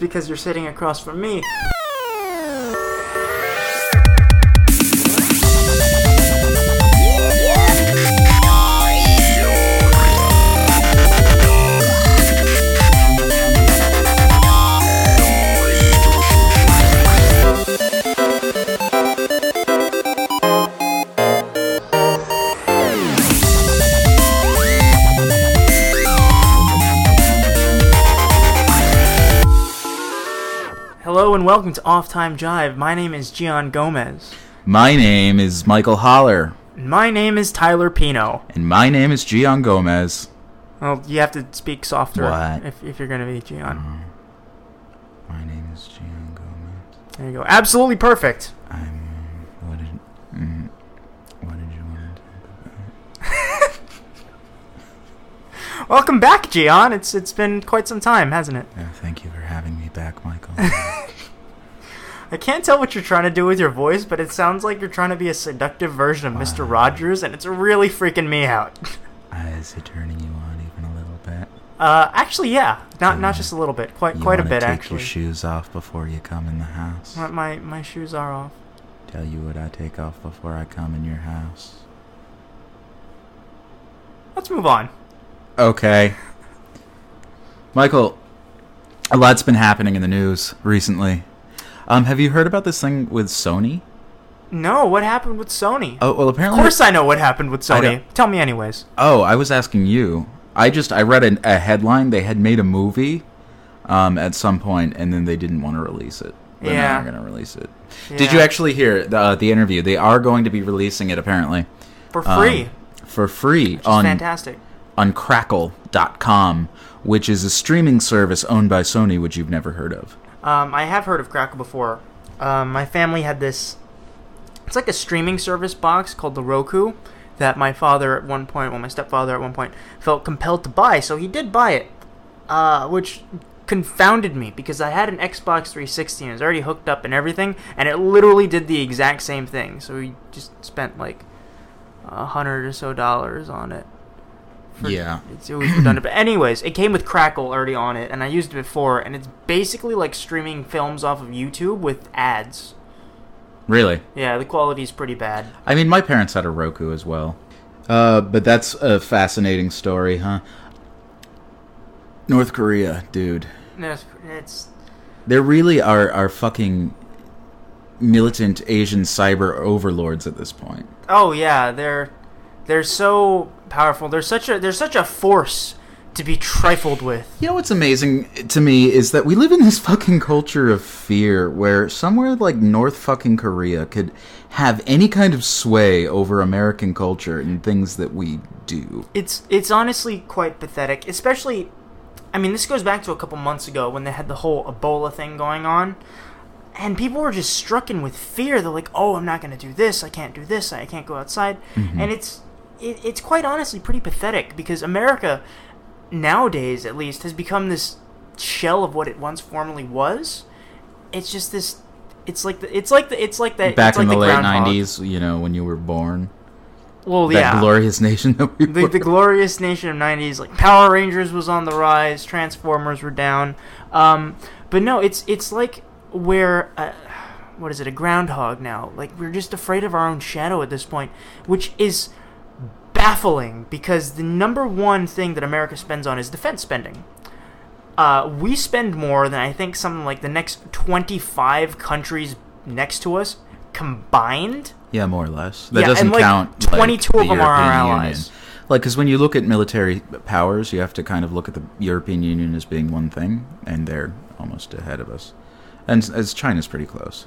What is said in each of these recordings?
because you're sitting across from me. Welcome to Off Time Jive. My name is Gian Gomez. My name is Michael Holler, And my name is Tyler Pino. and my name is Gian Gomez. Well, you have to speak softer What? if, if you're going to be Gian. My name is Gian Gomez. There you go. Absolutely perfect. I'm. What did? Mm, what did you want to talk about? Welcome back, Gian. It's it's been quite some time, hasn't it? Uh, thank you for having me back, Michael. I can't tell what you're trying to do with your voice, but it sounds like you're trying to be a seductive version of Mr. Rogers, and it's really freaking me out. uh, is it turning you on even a little bit? Uh, actually, yeah, not not just a little bit, quite quite a bit take actually. your shoes off before you come in the house. my, my my shoes are off. Tell you what I take off before I come in your house. Let's move on. Okay. Michael, a lot's been happening in the news recently. Um, have you heard about this thing with Sony? No, what happened with Sony? Oh, well, apparently. of course I know what happened with Sony. Tell me anyways. Oh, I was asking you. I just I read an, a headline. They had made a movie um, at some point, and then they didn't want to release it. They're Yeah. not going to release it. Did you actually hear the, uh, the interview? They are going to be releasing it apparently For um, free. for free which on fantastic. on Crackle.com, which is a streaming service owned by Sony, which you've never heard of. Um, I have heard of Crackle before. Um, my family had this. It's like a streaming service box called the Roku that my father at one point, well, my stepfather at one point, felt compelled to buy. So he did buy it, uh, which confounded me because I had an Xbox 360 and it was already hooked up and everything, and it literally did the exact same thing. So he just spent like a hundred or so dollars on it. For- Yeah. it's, it was redundant. But anyways, it came with Crackle already on it, and I used it before, and it's basically like streaming films off of YouTube with ads. Really? Yeah, the quality is pretty bad. I mean, my parents had a Roku as well. Uh, but that's a fascinating story, huh? North Korea, dude. It's, it's There really are, are fucking militant Asian cyber overlords at this point. oh yeah, they're they're so powerful. They're such a they're such a force to be trifled with. You know what's amazing to me is that we live in this fucking culture of fear where somewhere like North fucking Korea could have any kind of sway over American culture and things that we do. It's it's honestly quite pathetic, especially. I mean, this goes back to a couple months ago when they had the whole Ebola thing going on, and people were just strucken with fear. They're like, "Oh, I'm not going to do this. I can't do this. I can't go outside," mm-hmm. and it's it, it's quite honestly pretty pathetic because America nowadays, at least, has become this shell of what it once formerly was. It's just this. It's like the. It's like the. It's like that. Back like in the, late '90s, you know, when you were born, Well, that yeah. glorious nation that we the, the glorious nation of 90s like power rangers was on the rise transformers were down um, but no it's it's like where uh, what is it a groundhog now like we're just afraid of our own shadow at this point which is baffling because the number one thing that america spends on is defense spending uh, we spend more than i think something like the next 25 countries next to us combined Yeah, more or less. That Yeah, doesn't and, like, count. 22 like, of the them are our allies. Union. Like, because when you look at military powers, you have to kind of look at the European Union as being one thing, and they're almost ahead of us. And as China's pretty close.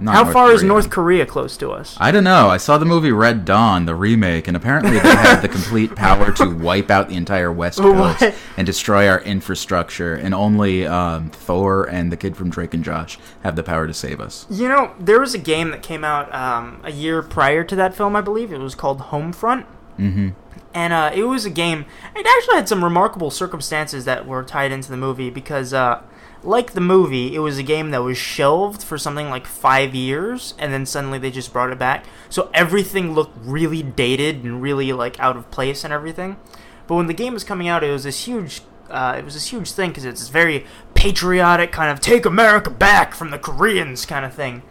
Not how North far is north korea close to us I don't know. I saw the movie Red Dawn, the remake, and apparently they have the complete power to wipe out the entire West What? Coast and destroy our infrastructure, and only um, Thor and the kid from Drake and Josh have the power to save us. You know, there was a game that came out um, a year prior to that film, I believe. It was called Homefront. Mm-hmm. And uh, it was a game. It actually had some remarkable circumstances that were tied into the movie because, uh, like the movie, it was a game that was shelved for something like five years, and then suddenly they just brought it back. So everything looked really dated and really like out of place and everything. But when the game was coming out, it was this huge uh, it was this huge thing because it's this very patriotic kind of take America back from the Koreans kind of thing.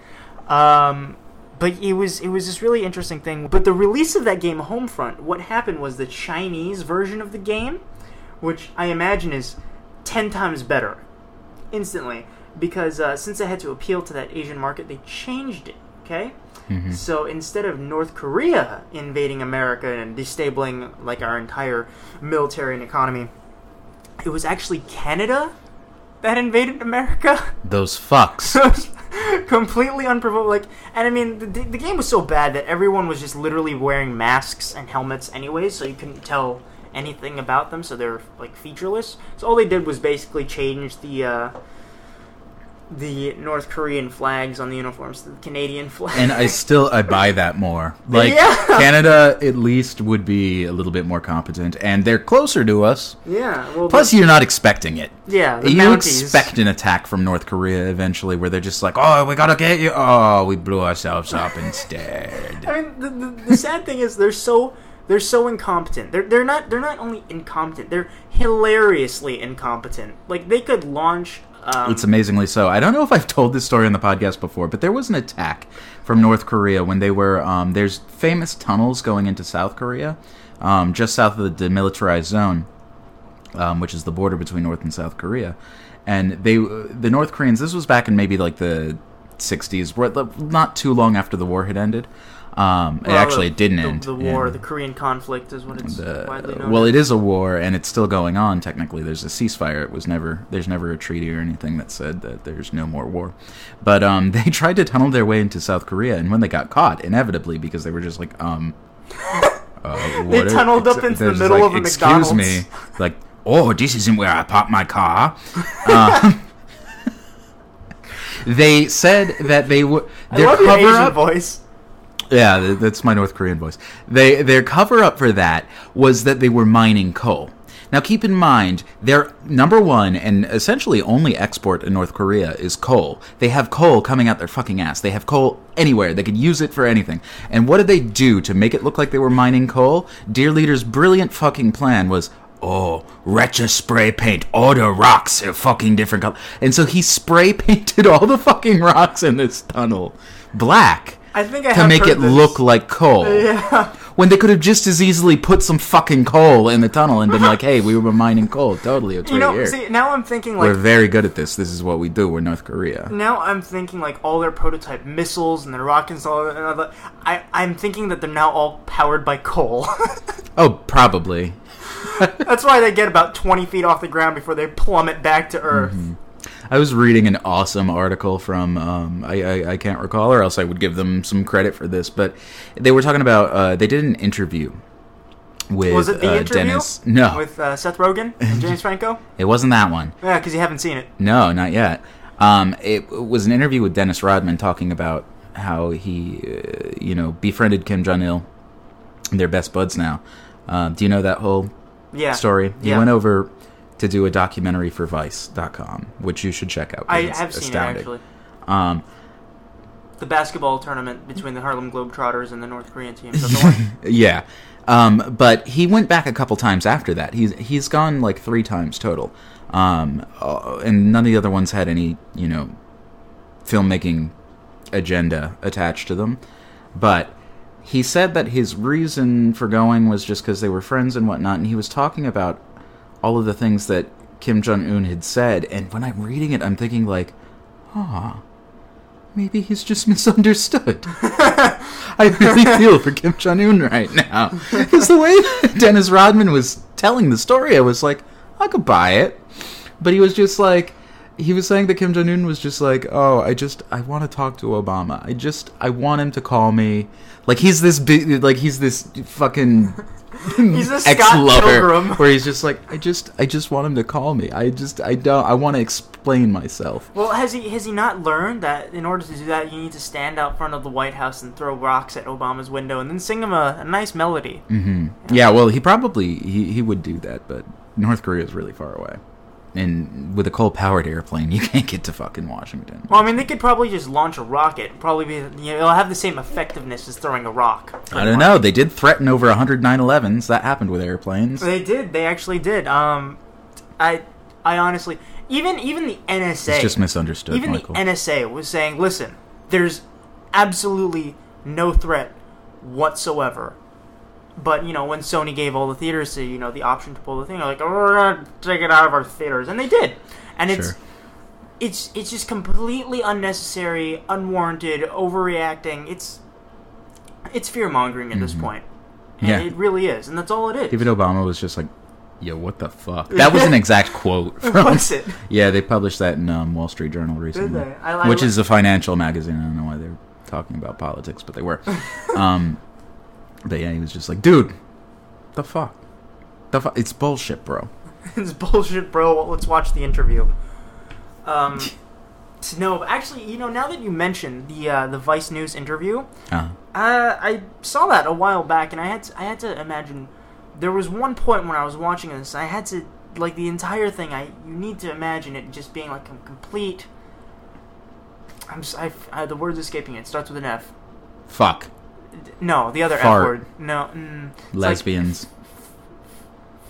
Um, but it was it was this really interesting thing. But the release of that game, Homefront, what happened was the Chinese version of the game, which I imagine is ten times better, instantly because uh, since they had to appeal to that Asian market, they changed it. Okay, Mhm. so instead of North Korea invading America and destabilizing like our entire military and economy, it was actually Canada that invaded America. Those fucks. Completely unprovoked. Like, and I mean, the, the game was so bad that everyone was just literally wearing masks and helmets anyways, so you couldn't tell anything about them. So they're like featureless. So all they did was basically change the uh, the North Korean flags on the uniforms to the Canadian flag. and I still I buy that more. Like Yeah. Canada at least would be a little bit more competent and they're closer to us. yeah, well, Plus you're not expecting it. yeah, you Mounties. expect an attack from North Korea eventually where they're just like, "Oh, we got to get you." Oh, we blew ourselves up instead. I mean, the, the, the sad thing is they're so they're so incompetent. They're they're not they're not only incompetent. They're hilariously incompetent. Like they could launch. Um, It's amazingly so. I don't know if I've told this story on the podcast before, but there was an attack from North Korea when they were. Um, there's famous tunnels going into South Korea, um, just south of the demilitarized zone, um, which is the border between North and South Korea. And they, the North Koreans. This was back in maybe like the '60s, not too long after the war had ended. Um, well, actually, the- it didn't end. The war, in- the Korean conflict, is what it's the- widely known. well, as. it is a war and it's still going on. Technically, there's a ceasefire. It was never there's never a treaty or anything that said that there's no more war. But um, they tried to tunnel their way into South Korea, and when they got caught, inevitably because they were just like um, uh, They are- tunneled up into the middle like, of a Excuse McDonald's." me, like oh, this isn't where I parked my car. Um, they said that they would I their cover Asian up. voice. Yeah, that's my North Korean voice. They their cover up for that was that they were mining coal. Now keep in mind, their number one and essentially only export in North Korea is coal. They have coal coming out their fucking ass. They have coal anywhere. They could use it for anything. And what did they do to make it look like they were mining coal? Dear Leader's brilliant fucking plan was Oh, retro spray paint all the rocks are fucking different color. And so he spray painted all the fucking rocks in this tunnel black I think I to make it this. look like coal. Yeah. When they could have just as easily put some fucking coal in the tunnel and been like, "Hey, we were mining coal. Totally, it's You right know, here. see, now I'm thinking like we're very good at this. This is what we do. We're North Korea." now I'm thinking like all their prototype missiles and their rockets and all that. and all that. I I'm thinking that they're now all powered by coal. Oh, probably. That's why they get about 20 feet off the ground before they plummet back to Earth. Mm-hmm. I was reading an awesome article from um, I, I I can't recall, or else I would give them some credit for this. But they were talking about uh, they did an interview with Was it the uh, interview Dennis. No, with uh, Seth Rogen and James Franco? it wasn't that one. Yeah, because you haven't seen it. No, not yet. Um, it was an interview with Dennis Rodman talking about how he, uh, you know, befriended Kim Jong Il. They're best buds now. Uh, do you know that whole Yeah. story? He Yeah. went over to do a documentary for Vice.com, which you should check out. I have seen astounding. it actually. Um, The basketball tournament between the Harlem Globetrotters and the North Korean team. Is that the one? yeah. Um, but he went back a couple times after that. He's he's gone like three times total, um, uh, and none of the other ones had any you know filmmaking agenda attached to them. But he said that his reason for going was just because they were friends and whatnot, and he was talking about all of the things that Kim Jong Un had said. And when I'm reading it, I'm thinking like, ah. Maybe he's just misunderstood. I really feel for Kim Jong Un right now. Because the way that Dennis Rodman was telling the story, I was like, I could buy it. But he was just like, he was saying that Kim Jong Un was just like, oh, I just, I want to talk to Obama. I just, I want him to call me. Like he's this big, like he's this fucking He's a ex-lover Pilgrim. where he's just like, I just, I just want him to call me. I just, I don't, I want to explain myself. Well, has he has he not learned that in order to do that you need to stand out front of the White House and throw rocks at Obama's window and then sing him a, a nice melody? hmm Yeah, well, he probably he, he would do that, but North Korea is really far away, and with a coal-powered airplane, you can't get to fucking Washington. Well, I mean, they could probably just launch a rocket. Probably be, you know, it'll have the same effectiveness as throwing a rock. I don't know. They did threaten over 100 9/11s. That happened with airplanes. They did. They actually did. Um, I I honestly even even the NSA It's just misunderstood, even Michael. the NSA was saying, "Listen, there's absolutely no threat whatsoever." But you know, when Sony gave all the theaters the, you know the option to pull the thing, they're like, "Oh, we're gonna take it out of our theaters," and they did. And it's Sure. it's it's just completely unnecessary, unwarranted, overreacting. It's it's fear mongering at this point. And Mm-hmm. Yeah. it really is, and that's all it is. David Obama was just like, "Yo, what the fuck?" That was an exact quote from. Was it? Yeah, they published that in um, Wall Street Journal recently? I- I which li- is a financial magazine. I don't know why they're talking about politics, but they were. um, but yeah, he was just like, "Dude, the fuck, the fuck, it's bullshit, bro." it's bullshit, bro. Let's watch the interview. Um, no, actually, you know, now that you mentioned the uh, the Vice News interview, Uh, uh, I saw that a while back, and I had to, I had to imagine there was one point when I was watching this, I had to like the entire thing. I you need to imagine it just being like a complete. I'm s- I, uh, the word's escaping. It starts with an F. fuck, No, the other Fart. F word. No, mm, it's like lesbians,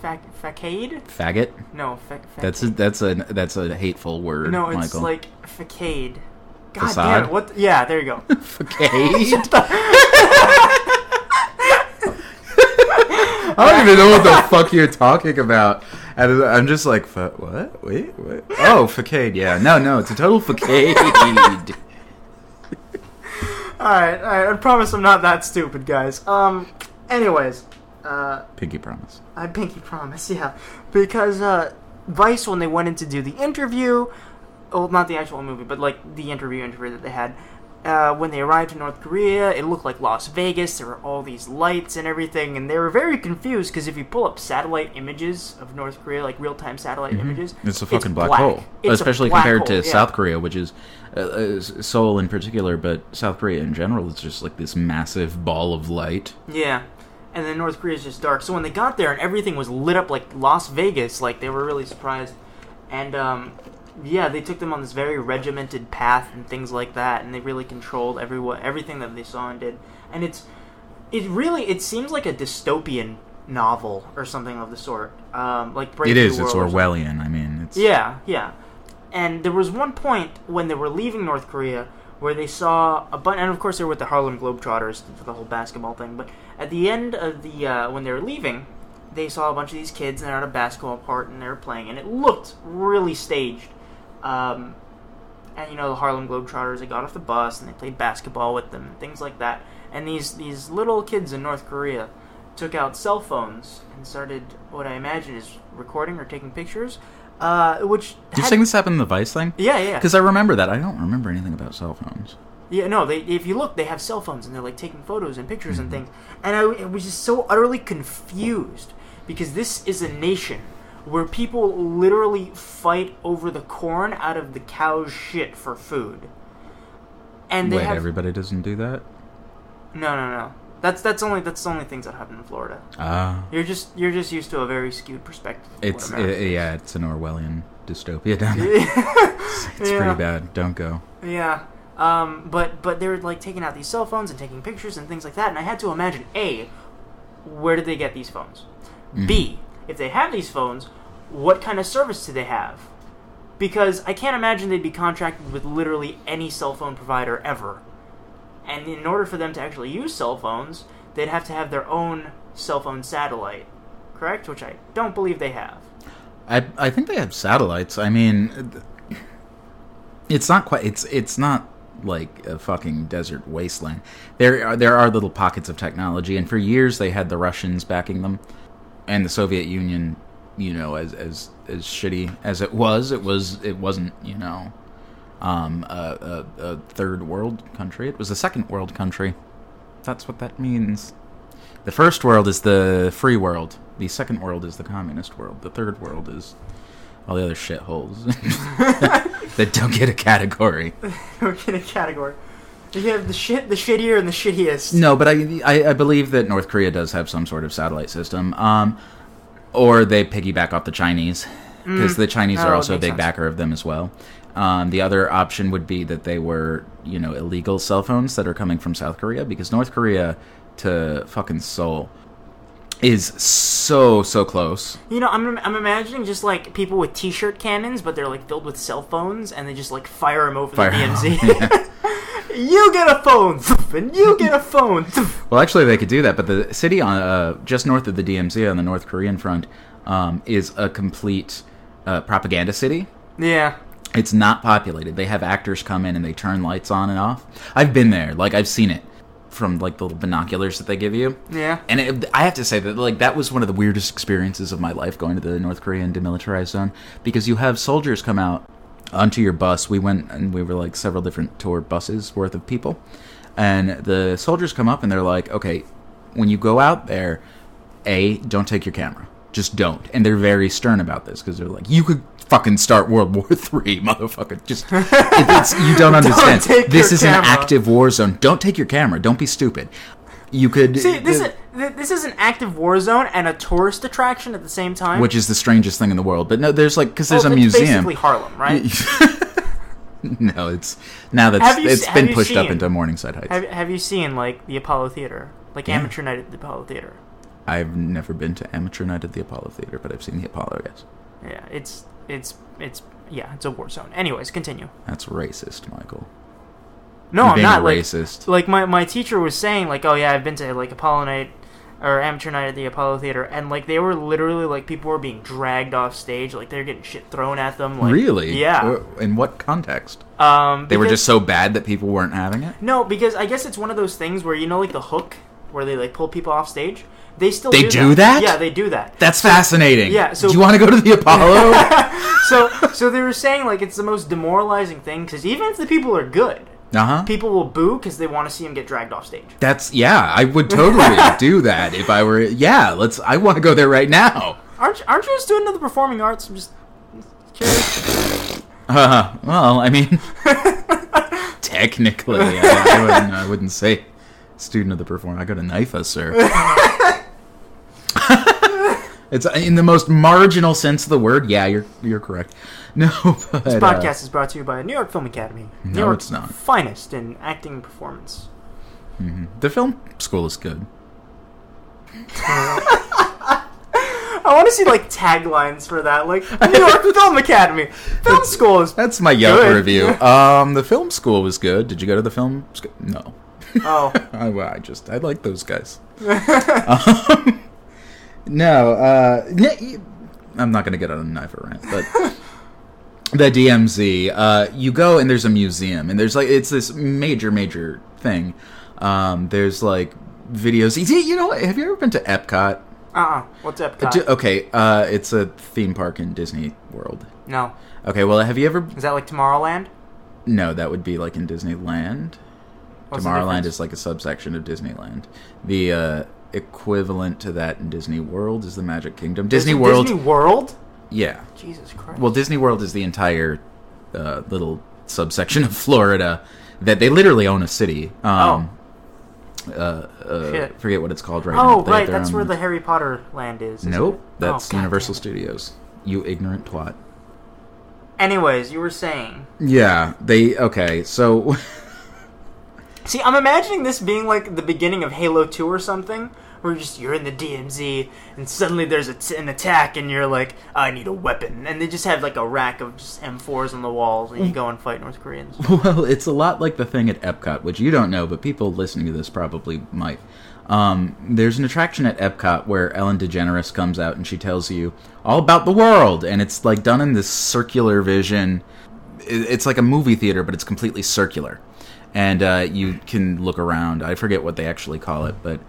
fac- facade? faggot. No, fac- That's a, that's a that's a hateful word, No, it's Michael. like facade. God Facade? damn it! What? Yeah, there you go. Facade? I don't even know what the fuck you're talking about. And I'm just like, what? Wait, what? Oh, facade. Yeah, no, no, it's a total facade. all right, all right. I promise I'm not that stupid, guys. Um. Anyways, uh, Pinky promise. I pinky promise. Yeah, because uh, Vice when they went in to do the interview, well, not the actual movie, but like the interview interview that they had. Uh, when they arrived in North Korea, it looked like Las Vegas. There were all these lights and everything, and they were very confused because if you pull up satellite images of North Korea, like real-time satellite images, Mm-hmm. It's a fucking black, hole, It's especially black compared hole, to yeah. South Korea, which is uh, uh, Seoul in particular, but South Korea in general is just like this massive ball of light. Yeah. And then North Korea is just dark. So when they got there and everything was lit up like Las Vegas, like they were really surprised. And um, yeah, they took them on this very regimented path and things like that, and they really controlled everyone, everything that they saw and did. And it's, it really, it seems like a dystopian novel or something of the sort. Um, like Brave it. It's World or. Orwellian. I mean, it's Yeah, yeah. And there was one point when they were leaving North Korea where they saw a bunch, and of course they were with the Harlem Globetrotters for the whole basketball thing. But at the end of the uh, when they were leaving, they saw a bunch of these kids and they're at a basketball court and they were playing, and it looked really staged. Um, and you know the Harlem Globetrotters, they got off the bus and they played basketball with them, things like that. And these these little kids in North Korea took out cell phones and started what I imagine is recording or taking pictures, uh, which Did you had- think this happened in the Vice thing? yeah, yeah, Because I remember that. I don't remember anything about cell phones. yeah. No, they if you look, they have cell phones and they're like taking photos and pictures Mm-hmm. and things. And I, I was just so utterly confused because this is a nation where people literally fight over the corn out of the cow's shit for food. And they Wait, have everybody doesn't do that? no, no, no. That's that's only that's the only things that happen in Florida. Ah. You're just you're just used to a very skewed perspective. It's uh, yeah, it's an Orwellian dystopia down there. It's Yeah. pretty bad. Don't go. Yeah. Um, but but they were like taking out these cell phones and taking pictures and things like that, and I had to imagine a, where did they get these phones? B, if they have these phones, what kind of service do they have? Because I can't imagine they'd be contracted with literally any cell phone provider ever. And in order for them to actually use cell phones, they'd have to have their own cell phone satellite, correct? Which I don't believe they have. I I think they have satellites. I mean, it's not quite. It's it's not like a fucking desert wasteland. There are there are little pockets of technology, and for years they had the Russians backing them, and the Soviet Union. You know, as as as shitty as it was, it was it wasn't. You know, um, a, a, a third world country. It was a second world country. That's what that means. The first world is the free world. The second world is the communist world. The third world is all the other shitholes that don't get a category. We're in a category. You have the shit, the shittier, and the shittiest. No, but I, I I believe that North Korea does have some sort of satellite system. Um, or they piggyback off the Chinese because the Chinese Oh, are also a big sense. backer of them as well. Um, the other option would be that they were, you know, illegal cell phones that are coming from South Korea because North Korea to fucking Seoul is so so close. You know, I'm I'm imagining just like people with T-shirt cannons, but they're like filled with cell phones, and they just like fire them over Fire- the DMZ. You get a phone, and you get a phone. Well, actually, they could do that, but the city on uh, just north of the DMZ on the North Korean front um, is a complete uh, propaganda city. yeah, It's not populated. They have actors come in and they turn lights on and off. I've been there, like I've seen it from like the little binoculars that they give you. yeah. And it, I have to say that like that was one of the weirdest experiences of my life going to the North Korean demilitarized zone because you have soldiers come out onto your bus. We went and we were like several different tour buses worth of people, and the soldiers come up and they're like, "Okay, when you go out there, a don't take your camera, just don't." And they're very stern about this because they're like, "You could." Fucking start World War Three, motherfucker! Just if it's, you don't understand. take this is an active war zone. Don't take your camera. Don't be stupid. You could See, this the- is th- this is an active war zone and a tourist attraction at the same time. which is the strangest thing in the world. But no, there's like because there's Well, a it's museum. basically Harlem, right? no, it's now that's you it's been pushed up seen- into Morningside Heights. have Have you seen like the Apollo Theater, like Yeah. amateur night at the Apollo Theater? I've never been to amateur night at the Apollo Theater, but I've seen the Apollo. Yes, Yeah, it's it's it's yeah, it's a war zone. Anyways, continue. that's racist, Michael. No, I'm not like racist. like my my teacher was saying like oh yeah I've been to like Apollo night or amateur night at the Apollo Theater and like they were literally like people were being dragged off stage like they're getting shit thrown at them like really? yeah In what context? um They were just so bad that people weren't having it. no because I guess it's one of those things where you know like the hook where they like pull people off stage they still They do, do that? yeah they do that That's fascinating. yeah, so- do you want to go to the Apollo? so so they were saying like it's the most demoralizing thing because even if the people are good uh huh. people will boo because they want to see him get dragged off stage That's yeah. I would totally do that if I were. Yeah, let's. I want to go there right now. aren't aren't you a student of the performing arts I'm just curious Uh, well, I mean, technically, I, I, wouldn't, I wouldn't say student of the perform. I got a knife us, sir. it's in the most marginal sense of the word. Yeah, you're you're correct. No, but, This uh, podcast is brought to you by New York Film Academy. New No, York's it's not. finest in acting and performance. the film school is good. I want to see like taglines for that, like New York Film Academy. Film school is. That's my Yelp Good. review. Um, the film school was good. Did you go to the film? School? No. Oh, I, well, I just I like those guys. um, no, uh, n- I'm not gonna get on a knife or rant, but the DMZ. Uh, you go and there's a museum, and there's like it's this major major thing. Um, there's like videos. You you know, have you ever been to Epcot? uh, uh what's Epcot? D- Okay, uh, it's a theme park in Disney World. no, Okay, well, have you ever? is that like Tomorrowland? No, that would be like in Disneyland. What's Tomorrowland difference? is like a subsection of Disneyland. The uh, equivalent to that in Disney World is the Magic Kingdom. Disney Is World, Disney World. yeah. Jesus Christ. Well, Disney World is the entire uh, little subsection of Florida that they literally own a city. Um, uh, uh, Oh. Shit. forget what it's called right now. oh right, that's where the Harry Potter land is. Nope, it? that's Oh, Universal. Studios. You ignorant twat. Anyways, you were saying. Yeah, they okay. So See, I'm imagining this being like the beginning of Halo 2 or something, where you're just you're in the DMZ and suddenly there's an attack and you're like, I need a weapon, and they just have like a rack of just M4s on the walls and you go and fight North Koreans. Well, it's a lot like the thing at Epcot, which you don't know, but people listening to this probably might. Um, there's an attraction at Epcot where Ellen DeGeneres comes out and she tells you all about the world, and it's like done in this circular vision. It's like a movie theater, but it's completely circular, and uh, you can look around. I forget what they actually call it, but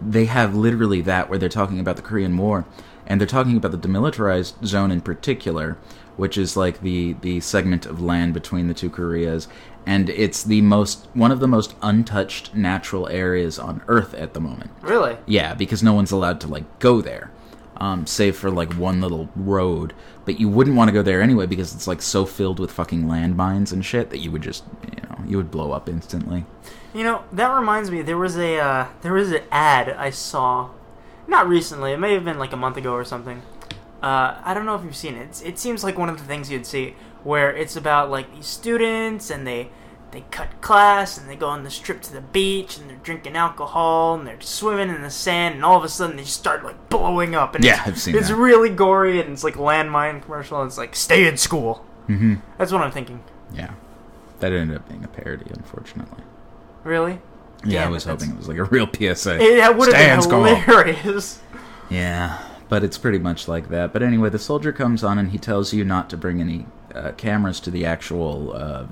they have literally that where they're talking about the Korean War, and they're talking about the demilitarized zone in particular, which is like the the segment of land between the two Koreas, and it's the most one of the most untouched natural areas on Earth at the moment. Really? Yeah, because no one's allowed to like go there, um, save for like one little road. But you wouldn't want to go there anyway because it's like so filled with fucking landmines and shit that you would just you know you would blow up instantly. You know, that reminds me. There was a uh, there was an ad I saw, not recently. It may have been like a month ago or something. Uh, I don't know if you've seen it. It's, it seems like one of the things you'd see where it's about like these students and they they cut class and they go on this trip to the beach and they're drinking alcohol and they're swimming in the sand and all of a sudden they just start like blowing up and Yeah, it's, I've seen it's that. really gory and it's like landmine commercial and it's like stay in school. Mm-hmm. That's what I'm thinking. Yeah, that ended up being a parody, unfortunately. Really? Yeah, I was it, hoping it was like a real PSA. It would have been hilarious. Yeah, but it's pretty much like that. But anyway, the soldier comes on and he tells you not to bring any uh, cameras to the actual uh,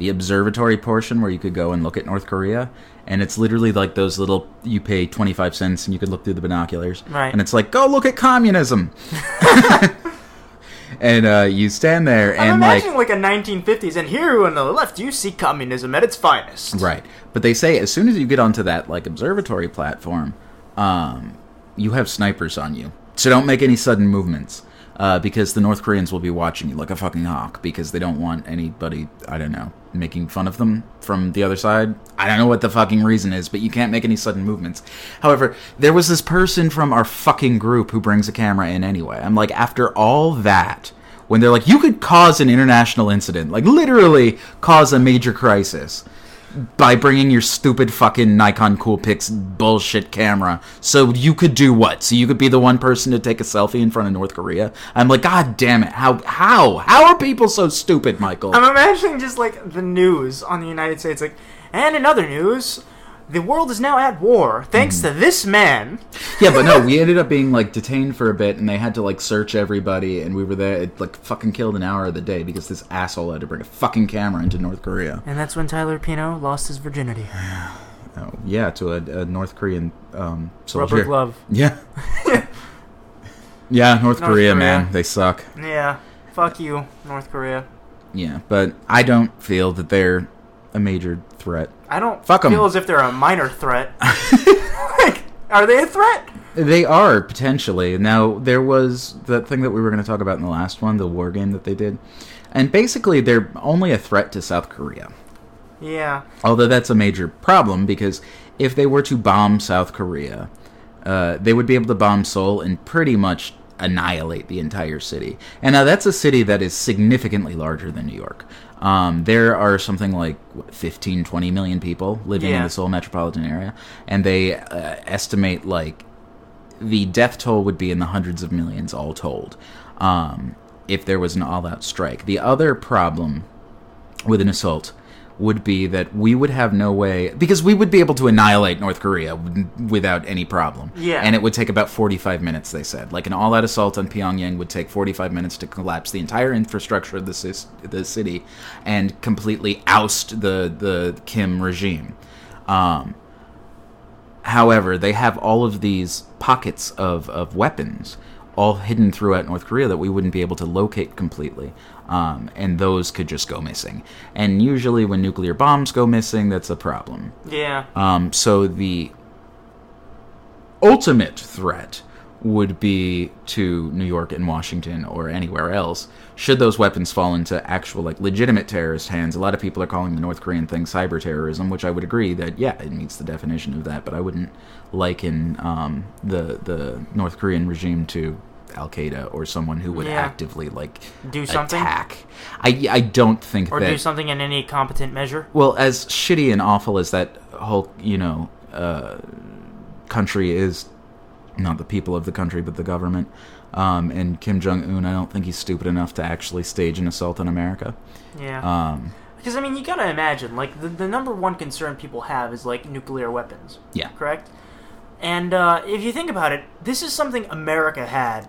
the observatory portion where you could go and look at North Korea. And it's literally like those little you pay twenty five cents and you could look through the binoculars. Right. And it's like go look at communism. and uh, you stand there I'm and like like, a 1950s, and here on the left you see communism at its finest. Right. But they say as soon as you get onto that like observatory platform, um, you have snipers on you. So don't make any sudden movements. Uh, because the North Koreans will be watching you like a fucking hawk because they don't want anybody, I don't know, making fun of them from the other side. I don't know what the fucking reason is, but you can't make any sudden movements. However, there was this person from our fucking group who brings a camera in anyway. I'm like, after all that, when they're like, you could cause an international incident, like literally cause a major crisis by bringing your stupid fucking Nikon Coolpix bullshit camera. So you could do what? So you could be the one person to take a selfie in front of North Korea? I'm like, God damn it! How how how are people so stupid, Michael? I'm imagining just like the news on the United States, like, and in other news, the world is now at war thanks Mm-hmm. to this man. yeah, but no, we ended up being like detained for a bit, and they had to like search everybody, and we were there. It like fucking killed an hour of the day because this asshole had to bring a fucking camera into North Korea. And that's when Tyler Pino lost his virginity. Oh, yeah, to a, a North Korean um, soldier. Rubber glove. Yeah. yeah, North, North Korea, Korea. man, they suck. Yeah. Fuck you, North Korea. Yeah, but I don't feel that they're a major threat. I don't Fuck 'em. feel as if they're a minor threat. like, are they a threat? They are potentially. Now there was the thing that we were going to talk about in the last one, the war game that they did, and basically they're only a threat to South Korea. Yeah. Although that's a major problem because if they were to bomb South Korea, uh, they would be able to bomb Seoul and pretty much annihilate the entire city. And now that's a city that is significantly larger than New York. Um, there are something like what, 15, 20 million people living in the Seoul metropolitan area, and they uh, estimate like the death toll would be in the hundreds of millions all told um, if there was an all-out strike. The other problem with an assault would be that we would have no way because we would be able to annihilate North Korea w- without any problem. Yeah. And it would take about 45 minutes, they said. Like an all-out assault on Pyongyang would take 45 minutes to collapse the entire infrastructure of the, the city and completely oust the the Kim regime. Um, However, they have all of these pockets of, of weapons all hidden throughout North Korea that we wouldn't be able to locate completely. Um, and those could just go missing. And usually, when nuclear bombs go missing, that's a problem. Yeah. Um, so the ultimate threat would be to New York and Washington or anywhere else. Should those weapons fall into actual, like, legitimate terrorist hands, a lot of people are calling the North Korean thing cyber terrorism, which I would agree that, yeah, it meets the definition of that, but I wouldn't liken um, the, the North Korean regime to Al Qaeda or someone who would Yeah. actively, like, Do something? attack. I, I don't think Or that do something in any competent measure. well, as shitty and awful as that whole, you know, uh, country is, not the people of the country, but the government, um, and Kim Jong Un, I don't think he's stupid enough to actually stage an assault on America. Yeah. Um, Because I mean, you gotta imagine, like the, the number one concern people have is like nuclear weapons. Yeah. Correct. And uh, if you think about it, this is something America had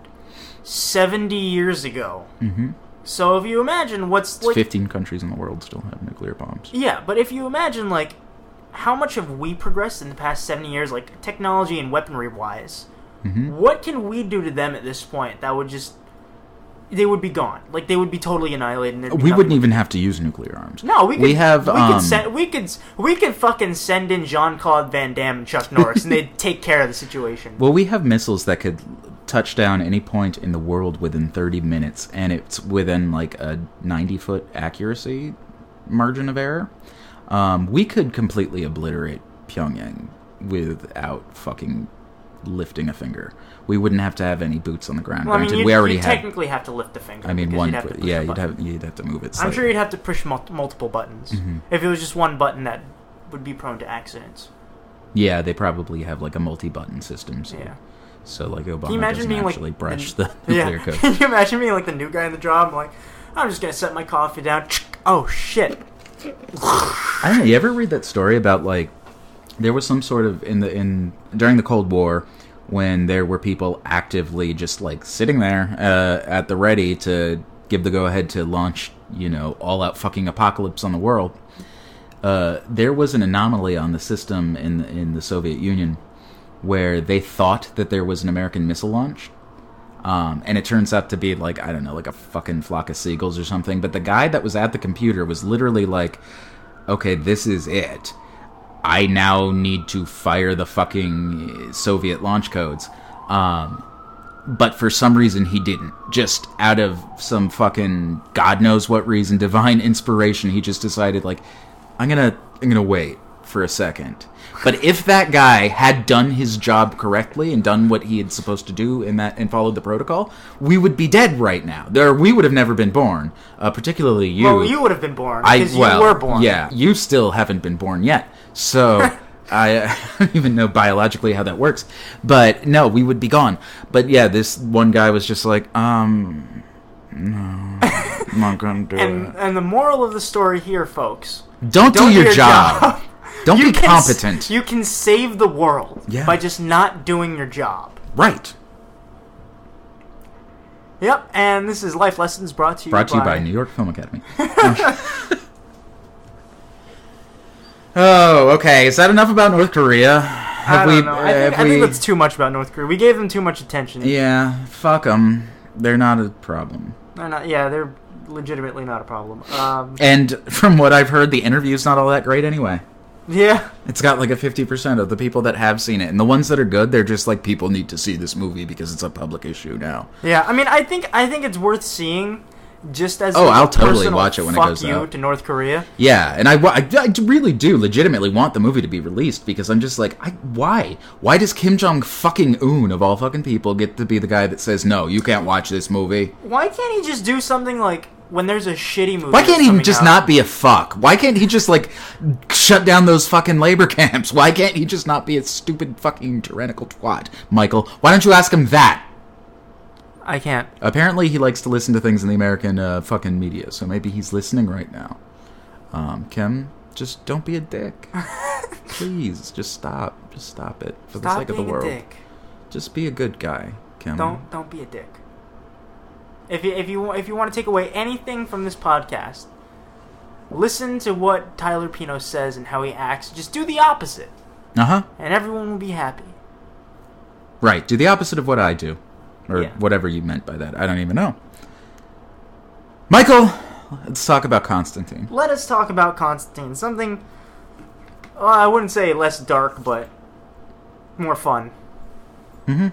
seventy years ago. hmm So if you imagine what's like, 15 countries in the world still have nuclear bombs. yeah, but if you imagine like how much have we progressed in the past seventy years, like technology and weaponry wise, hmm what can we do to them at this point that would just they would be gone, like they would be totally annihilated. Be We nothing wouldn't even have to use nuclear arms. No, we could, We have, we um, could send we could we could fucking send in Jean Claude Van Damme and Chuck Norris, and they'd take care of the situation. Well, we have missiles that could touch down any point in the world within 30 minutes, and it's within like a 90 foot accuracy margin of error. Um, we could completely obliterate Pyongyang without fucking lifting a finger. We wouldn't have to have any boots on the ground. Well, I mean, we already you'd have. technically have to lift the finger. I mean, one. You'd yeah, you'd have you'd have to move it. I'm sure you'd have to push mul- multiple buttons. Mm-hmm. If it was just one button, that would be prone to accidents. Yeah, they probably have like a multi-button system. So, Yeah. So like Obama Can you imagine doesn't like actually the- brush the, nuclear Yeah. code. Can you imagine being like the new guy in the job? Like, I'm just gonna set my coffee down. Oh shit. I don't know. You ever read that story about like there was some sort of in the in during the Cold War when there were people actively just like sitting there uh, at the ready to give the go ahead to launch you know all out fucking apocalypse on the world. Uh, there was an anomaly on the system in in the Soviet Union where they thought that there was an American missile launch. Um, and it turns out to be like I don't know, like a fucking flock of seagulls or something. But the guy that was at the computer was literally like, "Okay, this is it. I now need to fire the fucking Soviet launch codes." Um, but for some reason he didn't. Just out of some fucking god knows what reason, divine inspiration, he just decided like, "I'm gonna, I'm gonna wait for a second. But if that guy had done his job correctly and done what he had supposed to do in that and followed the protocol, we would be dead right now. There, we would have never been born. Uh, particularly you. Well, you would have been born I because well, you were born. Yeah, you still haven't been born yet. So I, don't even know biologically how that works. But no, we would be gone. But yeah, this one guy was just like, um, no, I'm not gonna do And it. and the moral of the story here, folks, Don't, don't do your, your job. job. Don't you be can competent. You can save the world Yeah. by just not doing your job. right. Yep, and this is Life Lessons brought to you Brought to you by by New York Film Academy. oh, okay. Is that enough about North Korea? Have I don't we? know. I think, have I think we- that's too much about North Korea. We gave them too much attention. Yeah, fuck them. They're not a problem. They're not. Yeah, they're legitimately not a problem. Um, And from what I've heard, the interview's not all that great anyway. Yeah, It's got like a 50% of the people that have seen it. And the ones that are good, they're just like, people need to see this movie because it's a public issue now. yeah. I mean, I think I think it's worth seeing. Just as Oh, like, a I'll totally watch it when it goes you out. to North Korea. Yeah, and I, I, I really do legitimately want the movie to be released because I'm just like, I, why? Why does Kim Jong fucking Un, of all fucking people, get to be the guy that says, no, you can't watch this movie? Why can't he just do something like when there's a shitty movie? Why can't he just out? not be a fuck? Why can't he just like shut down those fucking labor camps? Why can't he just not be a stupid fucking tyrannical twat? Michael, why don't you ask him that? I can't. Apparently, he likes to listen to things in the American uh, fucking media, so maybe he's listening right now. Um, Kim, just don't be a dick. Please, just stop. Just stop it for the Stop sake of the world. a dick. Just be a good guy, Kim. Don't don't be a dick. If you if you if you want to take away anything from this podcast, listen to what Tyler Pino says and how he acts. Just do the opposite, Uh huh. and everyone will be happy. Right. Do the opposite of what I do, or Yeah. whatever you meant by that. I don't even know. Michael, let's talk about Constantine. Let us talk about Constantine. Something. Well, I wouldn't say less dark, but more fun. Mm-hmm.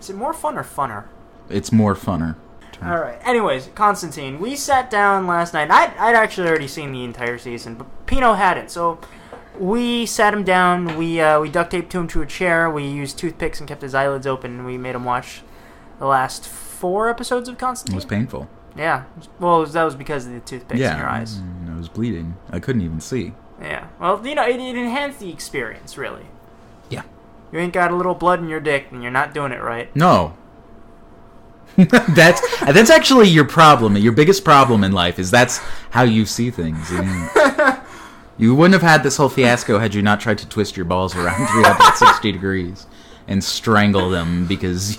Is it more fun or funner? It's more funner. All right. Anyways, Constantine. We sat down last night. I'd, I'd actually already seen the entire season, but Pino hadn't. So we sat him down. We uh, we duct taped to him to a chair. We used toothpicks and kept his eyelids open. And we made him watch the last four episodes of Constantine. It was painful. Yeah. Well, was, that was because of the toothpicks yeah. in your eyes. I was bleeding. I couldn't even see. Yeah. Well, you know, it, it enhanced the experience, really. Yeah. You ain't got a little blood in your dick, and you're not doing it right. No. that's that's actually your problem. Your biggest problem in life is that's how you see things. You, mean, you wouldn't have had this whole fiasco had you not tried to twist your balls around 360 degrees and strangle them because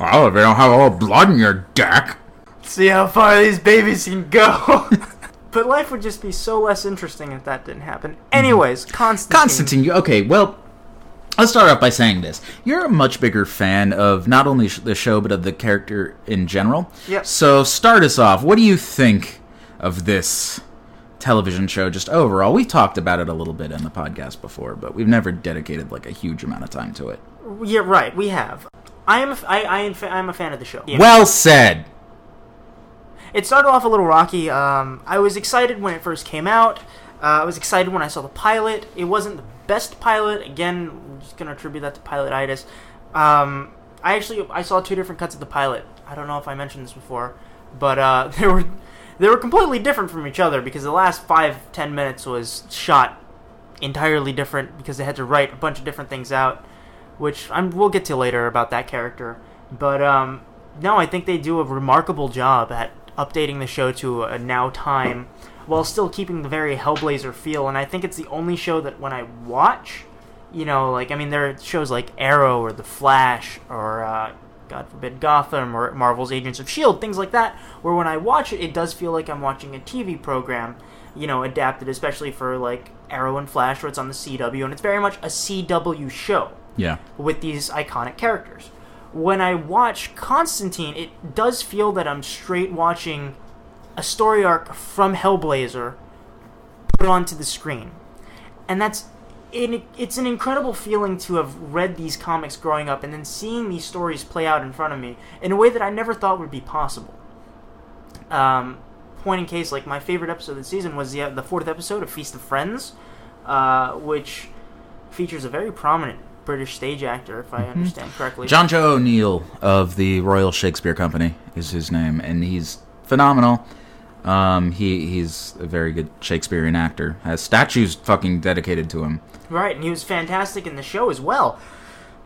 oh, they don't have all blood in your dick. See how far these babies can go. but life would just be so less interesting if that didn't happen. Anyways, mm-hmm. Constantine. Constantine, you- okay, well, let's start off by saying this. You're a much bigger fan of not only the show, but of the character in general. Yep. So, start us off. What do you think of this television show just overall? We talked about it a little bit in the podcast before, but we've never dedicated like a huge amount of time to it. Yeah, right. We have. I am. A, I, I am. I'm a fan of the show. Yeah. Well said. it started off a little rocky. Um, I was excited when it first came out. Uh, I was excited when I saw the pilot. It wasn't the best pilot. Again, I'm just gonna attribute that to pilotitis. Um, I actually I saw two different cuts of the pilot. I don't know if I mentioned this before, but uh, they were they were completely different from each other because the last five ten minutes was shot entirely different because they had to write a bunch of different things out, which I'm, we'll get to later about that character. But um, no, I think they do a remarkable job at updating the show to a now time while still keeping the very Hellblazer feel. And I think it's the only show that when I watch, you know, like I mean, there are shows like Arrow or The Flash or uh, God forbid Gotham or Marvel's Agents of Shield, things like that, where when I watch it, it does feel like I'm watching a TV program, you know, adapted especially for like Arrow and Flash, where it's on the CW, and it's very much a CW show Yeah. with these iconic characters. When I watch Constantine, it does feel that I'm straight watching a story arc from Hellblazer put onto the screen. And that's it, it's an incredible feeling to have read these comics growing up and then seeing these stories play out in front of me in a way that I never thought would be possible. Um, point in case, like my favorite episode of the season was the the fourth episode of Feast of Friends, uh, which features a very prominent British stage actor, if I understand correctly. John Joe O'Neill of the Royal Shakespeare Company is his name, and he's phenomenal. Um, he he's a very good Shakespearean actor. Has statues fucking dedicated to him. Right, and he was fantastic in the show as well.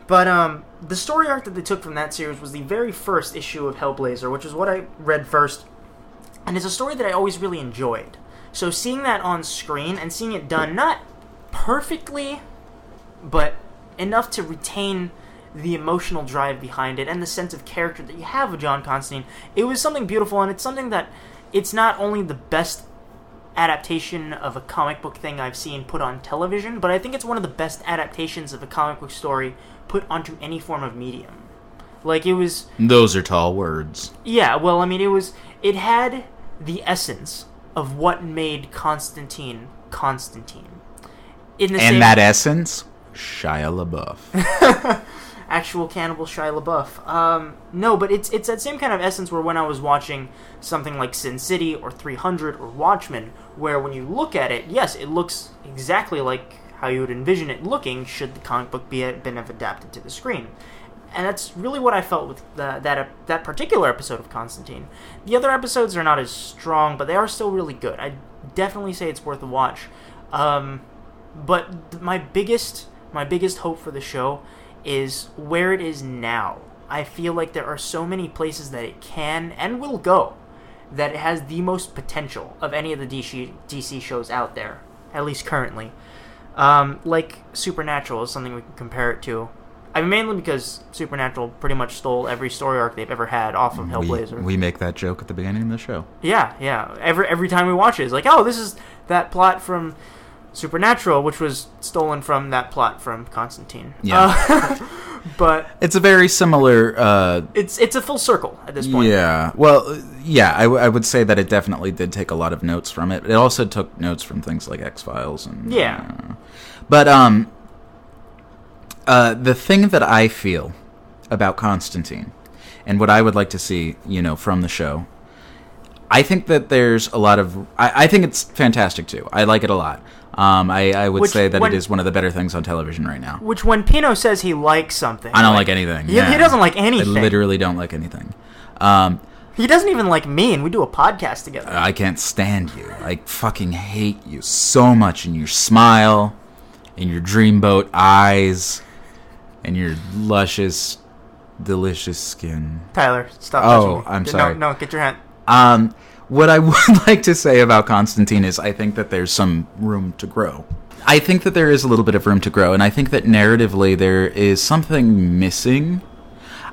But um, the story arc that they took from that series was the very first issue of Hellblazer, which is what I read first, and it's a story that I always really enjoyed. So seeing that on screen and seeing it done not perfectly, but enough to retain the emotional drive behind it and the sense of character that you have with John Constantine, it was something beautiful, and it's something that it's not only the best adaptation of a comic book thing I've seen put on television, but I think it's one of the best adaptations of a comic book story put onto any form of medium. Like it was Those are tall words. yeah, well, I mean, it was. It had the essence of what made Constantine Constantine. In the And same that essence, Shia LaBeouf. actual cannibal Shia LaBeouf. Um, no, but it's it's that same kind of essence where when I was watching something like Sin City or 300 or Watchmen, where when you look at it, yes, it looks exactly like how you would envision it looking should the comic book be been have adapted to the screen. And that's really what I felt with the, that that particular episode of Constantine. The other episodes are not as strong, but they are still really good. I definitely say it's worth a watch. Um, but my biggest my biggest hope for the show is where it is now. I feel like there are so many places that it can and will go that it has the most potential of any of the DC, DC shows out there, at least currently. Um, like Supernatural is something we can compare it to. I mean, mainly because Supernatural pretty much stole every story arc they've ever had off of we, Hellblazer. we make that joke at the beginning of the show. Yeah, yeah. Every every time we watch it, it's like, oh, this is that plot from Supernatural, which was stolen from that plot from Constantine. Yeah. Uh, but It's a very similar. Uh, it's it's a full circle at this point. yeah. Well, yeah. I, w- I would say that it definitely did take a lot of notes from it. It also took notes from things like X Files and Yeah. uh, but um, uh, the thing that I feel about Constantine, and what I would like to see, you know, from the show, I think that there's a lot of. I, I think it's fantastic too. I like it a lot. Um, I, I would Which say that when- it is one of the better things on television right now. Which when Pino says he likes something, I don't like anything. He, yeah. he doesn't like I anything. literally don't like anything. Um, He doesn't even like me, and we do a podcast together. I can't stand you. I fucking hate you so much. And your smile, and your dreamboat eyes, and your luscious, delicious skin. Tyler, stop. Oh, touching me. I'm No, sorry. No, get your hand. Um, what I would like to say about Constantine is I think that there's some room to grow. I think that there is a little bit of room to grow, and I think that narratively there is something missing.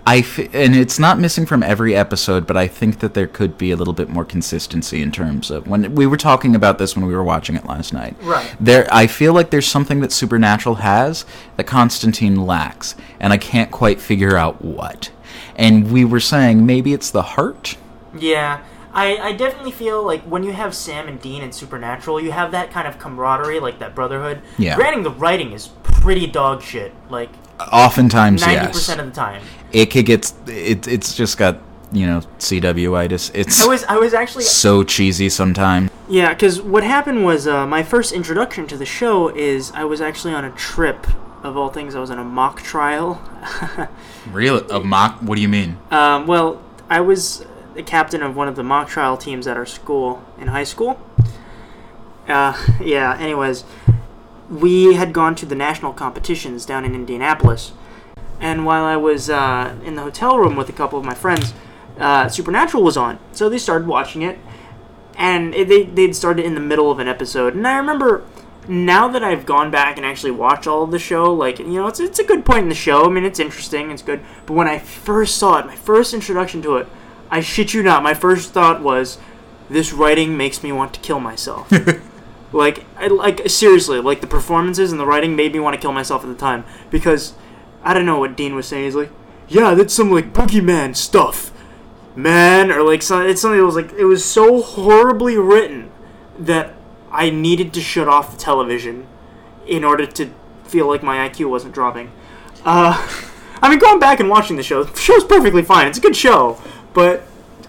I f- and it's not missing from every episode, but I think that there could be a little bit more consistency in terms of when we were talking about this when we were watching it last night. Right. There, I feel like there's something that Supernatural has that Constantine lacks, and I can't quite figure out what. And we were saying maybe it's the heart. Yeah, I, I definitely feel like when you have Sam and Dean in Supernatural, you have that kind of camaraderie, like that brotherhood. Yeah. Granting the writing is pretty dog shit, like Oftentimes, ninety yes. percent of the time. It could get it. It's just got you know CW-itis. It's I was I was actually so cheesy sometimes. yeah, because what happened was uh, my first introduction to the show is I was actually on a trip of all things, I was on a mock trial. Real a mock? What do you mean? um, well, I was the captain of one of the mock trial teams at our school in high school. Uh, yeah. Anyways, we had gone to the national competitions down in Indianapolis, and while I was uh, in the hotel room with a couple of my friends, uh, Supernatural was on. So they started watching it, and it, they they'd started in the middle of an episode, and I remember. Now that I've gone back and actually watched all of the show, like you know, it's it's a good point in the show. I mean, it's interesting, it's good. But when I first saw it, my first introduction to it, I shit you not, my first thought was, "This writing makes me want to kill myself." like, I, like seriously, like the performances and the writing made me want to kill myself at the time because I don't know what Dean was saying. He's like, "Yeah, that's some like boogeyman stuff, man," or like some, it's something that was like it was so horribly written that I needed to shut off the television in order to feel like my IQ wasn't dropping. Uh, I mean, going back and watching the show, the show's perfectly fine. It's a good show, but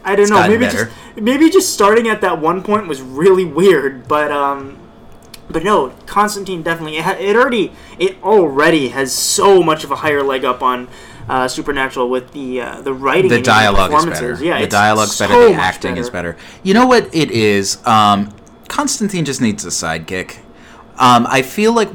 I don't know. Maybe better. just maybe just starting at that one point was really weird. But um, but no, Constantine definitely it, ha- it already it already has so much of a higher leg up on. Uh, Supernatural with the uh, the writing, The and the dialogue is better. Yeah, the it's dialogue's better. The acting is better. You know what it is? Um, Constantine just needs a sidekick. Um, I feel like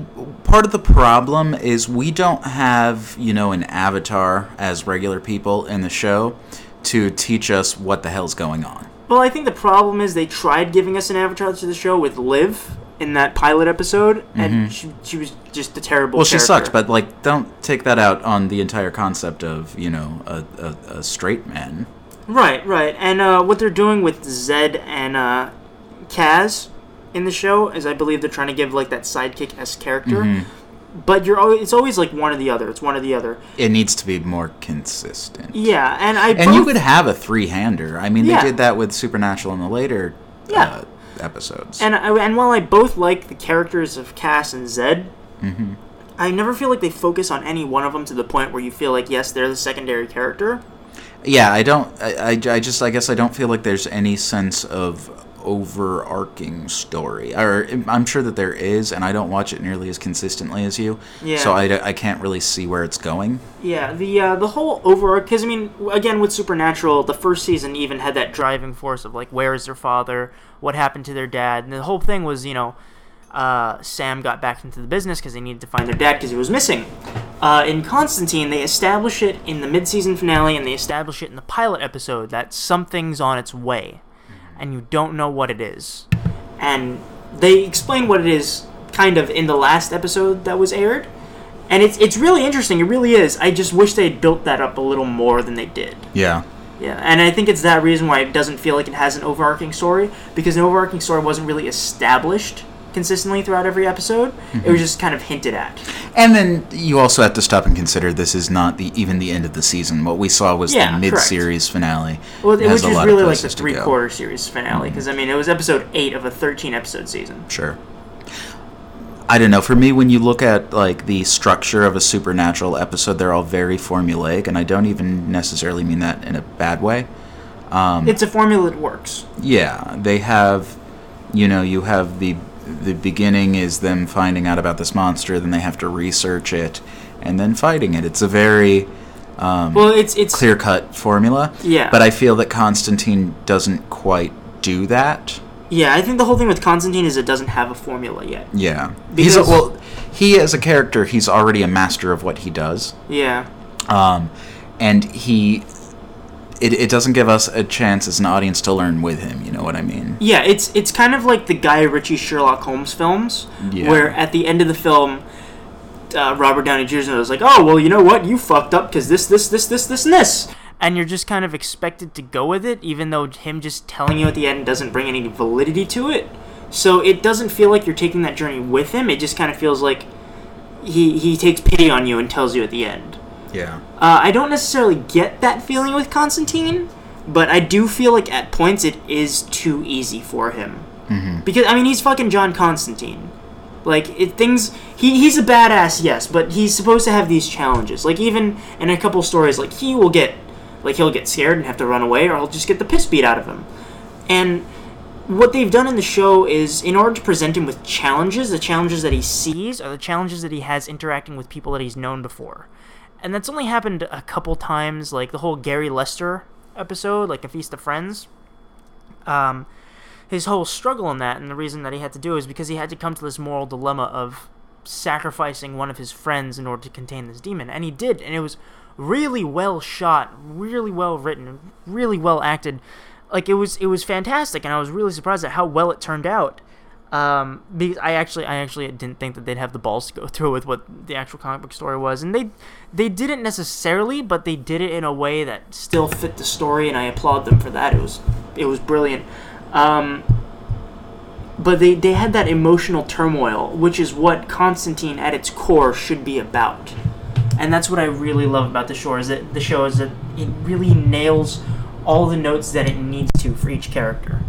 part of the problem is we don't have, you know, an avatar as regular people in the show to teach us what the hell's going on. Well, I think the problem is they tried giving us an avatar to the show with Liv in that pilot episode, and she, she was just a terrible. Mm-hmm. Well, she sucked, but like, don't take that out on the entire concept of, you know, a, a, a straight man. right, right, and uh, what they're doing with Zed and uh, Chas in the show is, I believe, they're trying to give like that sidekick s character. Mm-hmm. But you're always, it's always like one or the other. It's one or the other. It needs to be more consistent. Yeah, and I And you could have a three-hander. I mean, Yeah. they did that with Supernatural in the later Yeah. uh, episodes. And I, and while I both like the characters of Chas and Zed, Mm-hmm. I never feel like they focus on any one of them to the point where you feel like yes, they're the secondary character. yeah, I don't. I, I, I just. I guess I don't feel like there's any sense of overarching story. Or I'm sure that there is, and I don't watch it nearly as consistently as you. Yeah. So I, I can't really see where it's going. Yeah, the uh, the whole overarch because I mean, again with Supernatural, the first season even had that driving force of like, where is their father? What happened to their dad? And the whole thing was, you know, uh, Sam got back into the business because they needed to find their dad because he was missing. Uh, in Constantine, they establish it in the mid-season finale, and they establish it in the pilot episode that something's on its way, and you don't know what it is. And they explain what it is kind of in the last episode that was aired. And it's it's really interesting. It really is. I just wish they had built that up a little more than they did. Yeah. Yeah, and I think it's that reason why it doesn't feel like it has an overarching story because an overarching story wasn't really established consistently throughout every episode. It was just kind of hinted at. And then you also have to stop and consider this is not the even the end of the season. What we saw was Yeah, the mid-series finale. Well, It it was just really like the places to go. Mm-hmm. three-quarter series finale because I mean it was episode eight of a thirteen-episode season. Sure. I don't know. For me, when you look at like the structure of a supernatural episode, they're all very formulaic, and I don't even necessarily mean that in a bad way. Um, It's a formula that works. yeah, they have, you know, you have the the beginning is them finding out about this monster, then they have to research it, and then fighting it. It's a very um, Well, it's it's clear cut formula. Yeah. But I feel that Constantine doesn't quite do that. yeah. I think the whole thing with Constantine is it doesn't have a formula yet. Yeah. he's a, well, he as a character, he's already a master of what he does. Yeah. Um, and he it, it doesn't give us a chance as an audience to learn with him, you know what I mean? Yeah, it's it's kind of like the Guy Ritchie Sherlock Holmes films, Yeah. where at the end of the film, uh, Robert Downey Jr. was like, "Oh, well, you know what? You fucked up because this, this, this, this, this, and this," and you're just kind of expected to go with it, even though him just telling you at the end doesn't bring any validity to it. So it doesn't feel like you're taking that journey with him. It just kind of feels like he he takes pity on you and tells you at the end. Yeah. Uh, I don't necessarily get that feeling with Constantine, but I do feel like at points it is too easy for him. Mm-hmm. Because I mean, he's fucking John Constantine. Like it, things, he he's a badass, yes, but he's supposed to have these challenges. Like even in a couple stories, like he will get, like he'll get scared and have to run away, or he'll just get the piss beat out of him. And what they've done in the show is in order to present him with challenges, the challenges that he sees are the challenges that he has interacting with people that he's known before. And that's only happened a couple times, like the whole Gary Lester episode, like A Feast of Friends. Um, his whole struggle in that, and the reason that he had to do it is because he had to come to this moral dilemma of sacrificing one of his friends in order to contain this demon. And he did, and it was really well shot, really well written, really well acted. Like it was, it was fantastic, and I was really surprised at how well it turned out. Um, because I actually, I actually didn't think that they'd have the balls to go through with what the actual comic book story was, and they, they didn't necessarily, but they did it in a way that still fit the story, and I applaud them for that. It was, it was brilliant. Um, but they, they had that emotional turmoil, which is what Constantine at its core should be about. And that's what I really love about the show is that the show is that it really nails all the notes that it needs to for each character.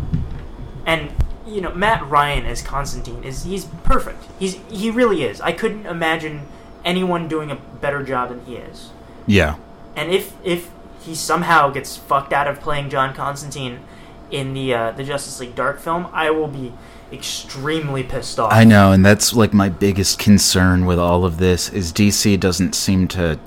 And you know, Matt Ryan as Constantine is he's perfect. He's he really is. I couldn't imagine anyone doing a better job than he is. Yeah. And if if he somehow gets fucked out of playing John Constantine in the uh, the Justice League Dark film, I will be extremely pissed off. I know, and that's like my biggest concern with all of this is DC doesn't seem to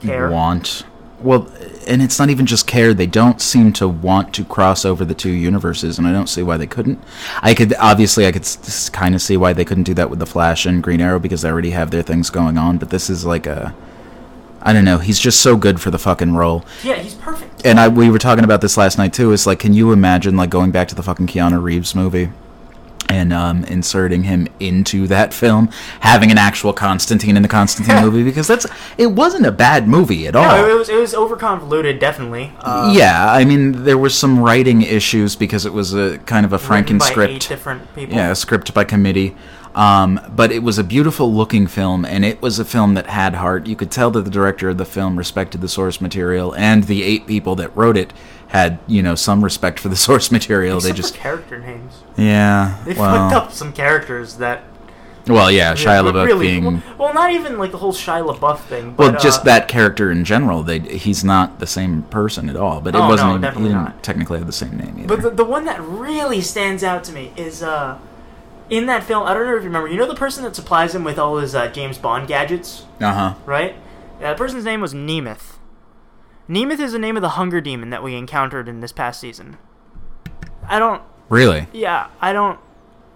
Care. want well and it's not even just care they don't seem to want to cross over the two universes and i don't see why they couldn't i could obviously i could kind of see why they couldn't do that with the flash and green arrow because they already have their things going on but this is like a i don't know he's just so good for the fucking role Yeah, he's perfect. and I we were talking about this last night too. Is like, can you imagine like going back to the fucking Keanu Reeves movie and um, inserting him into that film, having an actual Constantine in the Constantine movie? Because that's it wasn't a bad movie at all. No, it was it was over convoluted, definitely. Uh, yeah, I mean there was some writing issues because it was a kind of a eight Franken-script. different people. Yeah, a script by committee. Um, but it was a beautiful looking film, and it was a film that had heart. You could tell that the director of the film respected the source material, and the eight people that wrote it had, you know, some respect for the source material. Except they just, character names. yeah, They well, fucked up some characters that well, yeah, Shia LaBeouf really being, well, well, not even like the whole Shia LaBeouf thing. well, But, just uh, that character in general. They, he's not the same person at all. But it Oh, wasn't. no, even, he didn't not. technically have the same name either. But the, the one that really stands out to me is uh, in that film. I don't know if you remember. You know the person that supplies him with all his uh, James Bond gadgets, uh huh. right? Yeah, that person's name was Mnemoth. Mnemoth is the name of the hunger demon that we encountered in this past season. I don't. Really? Yeah, I don't.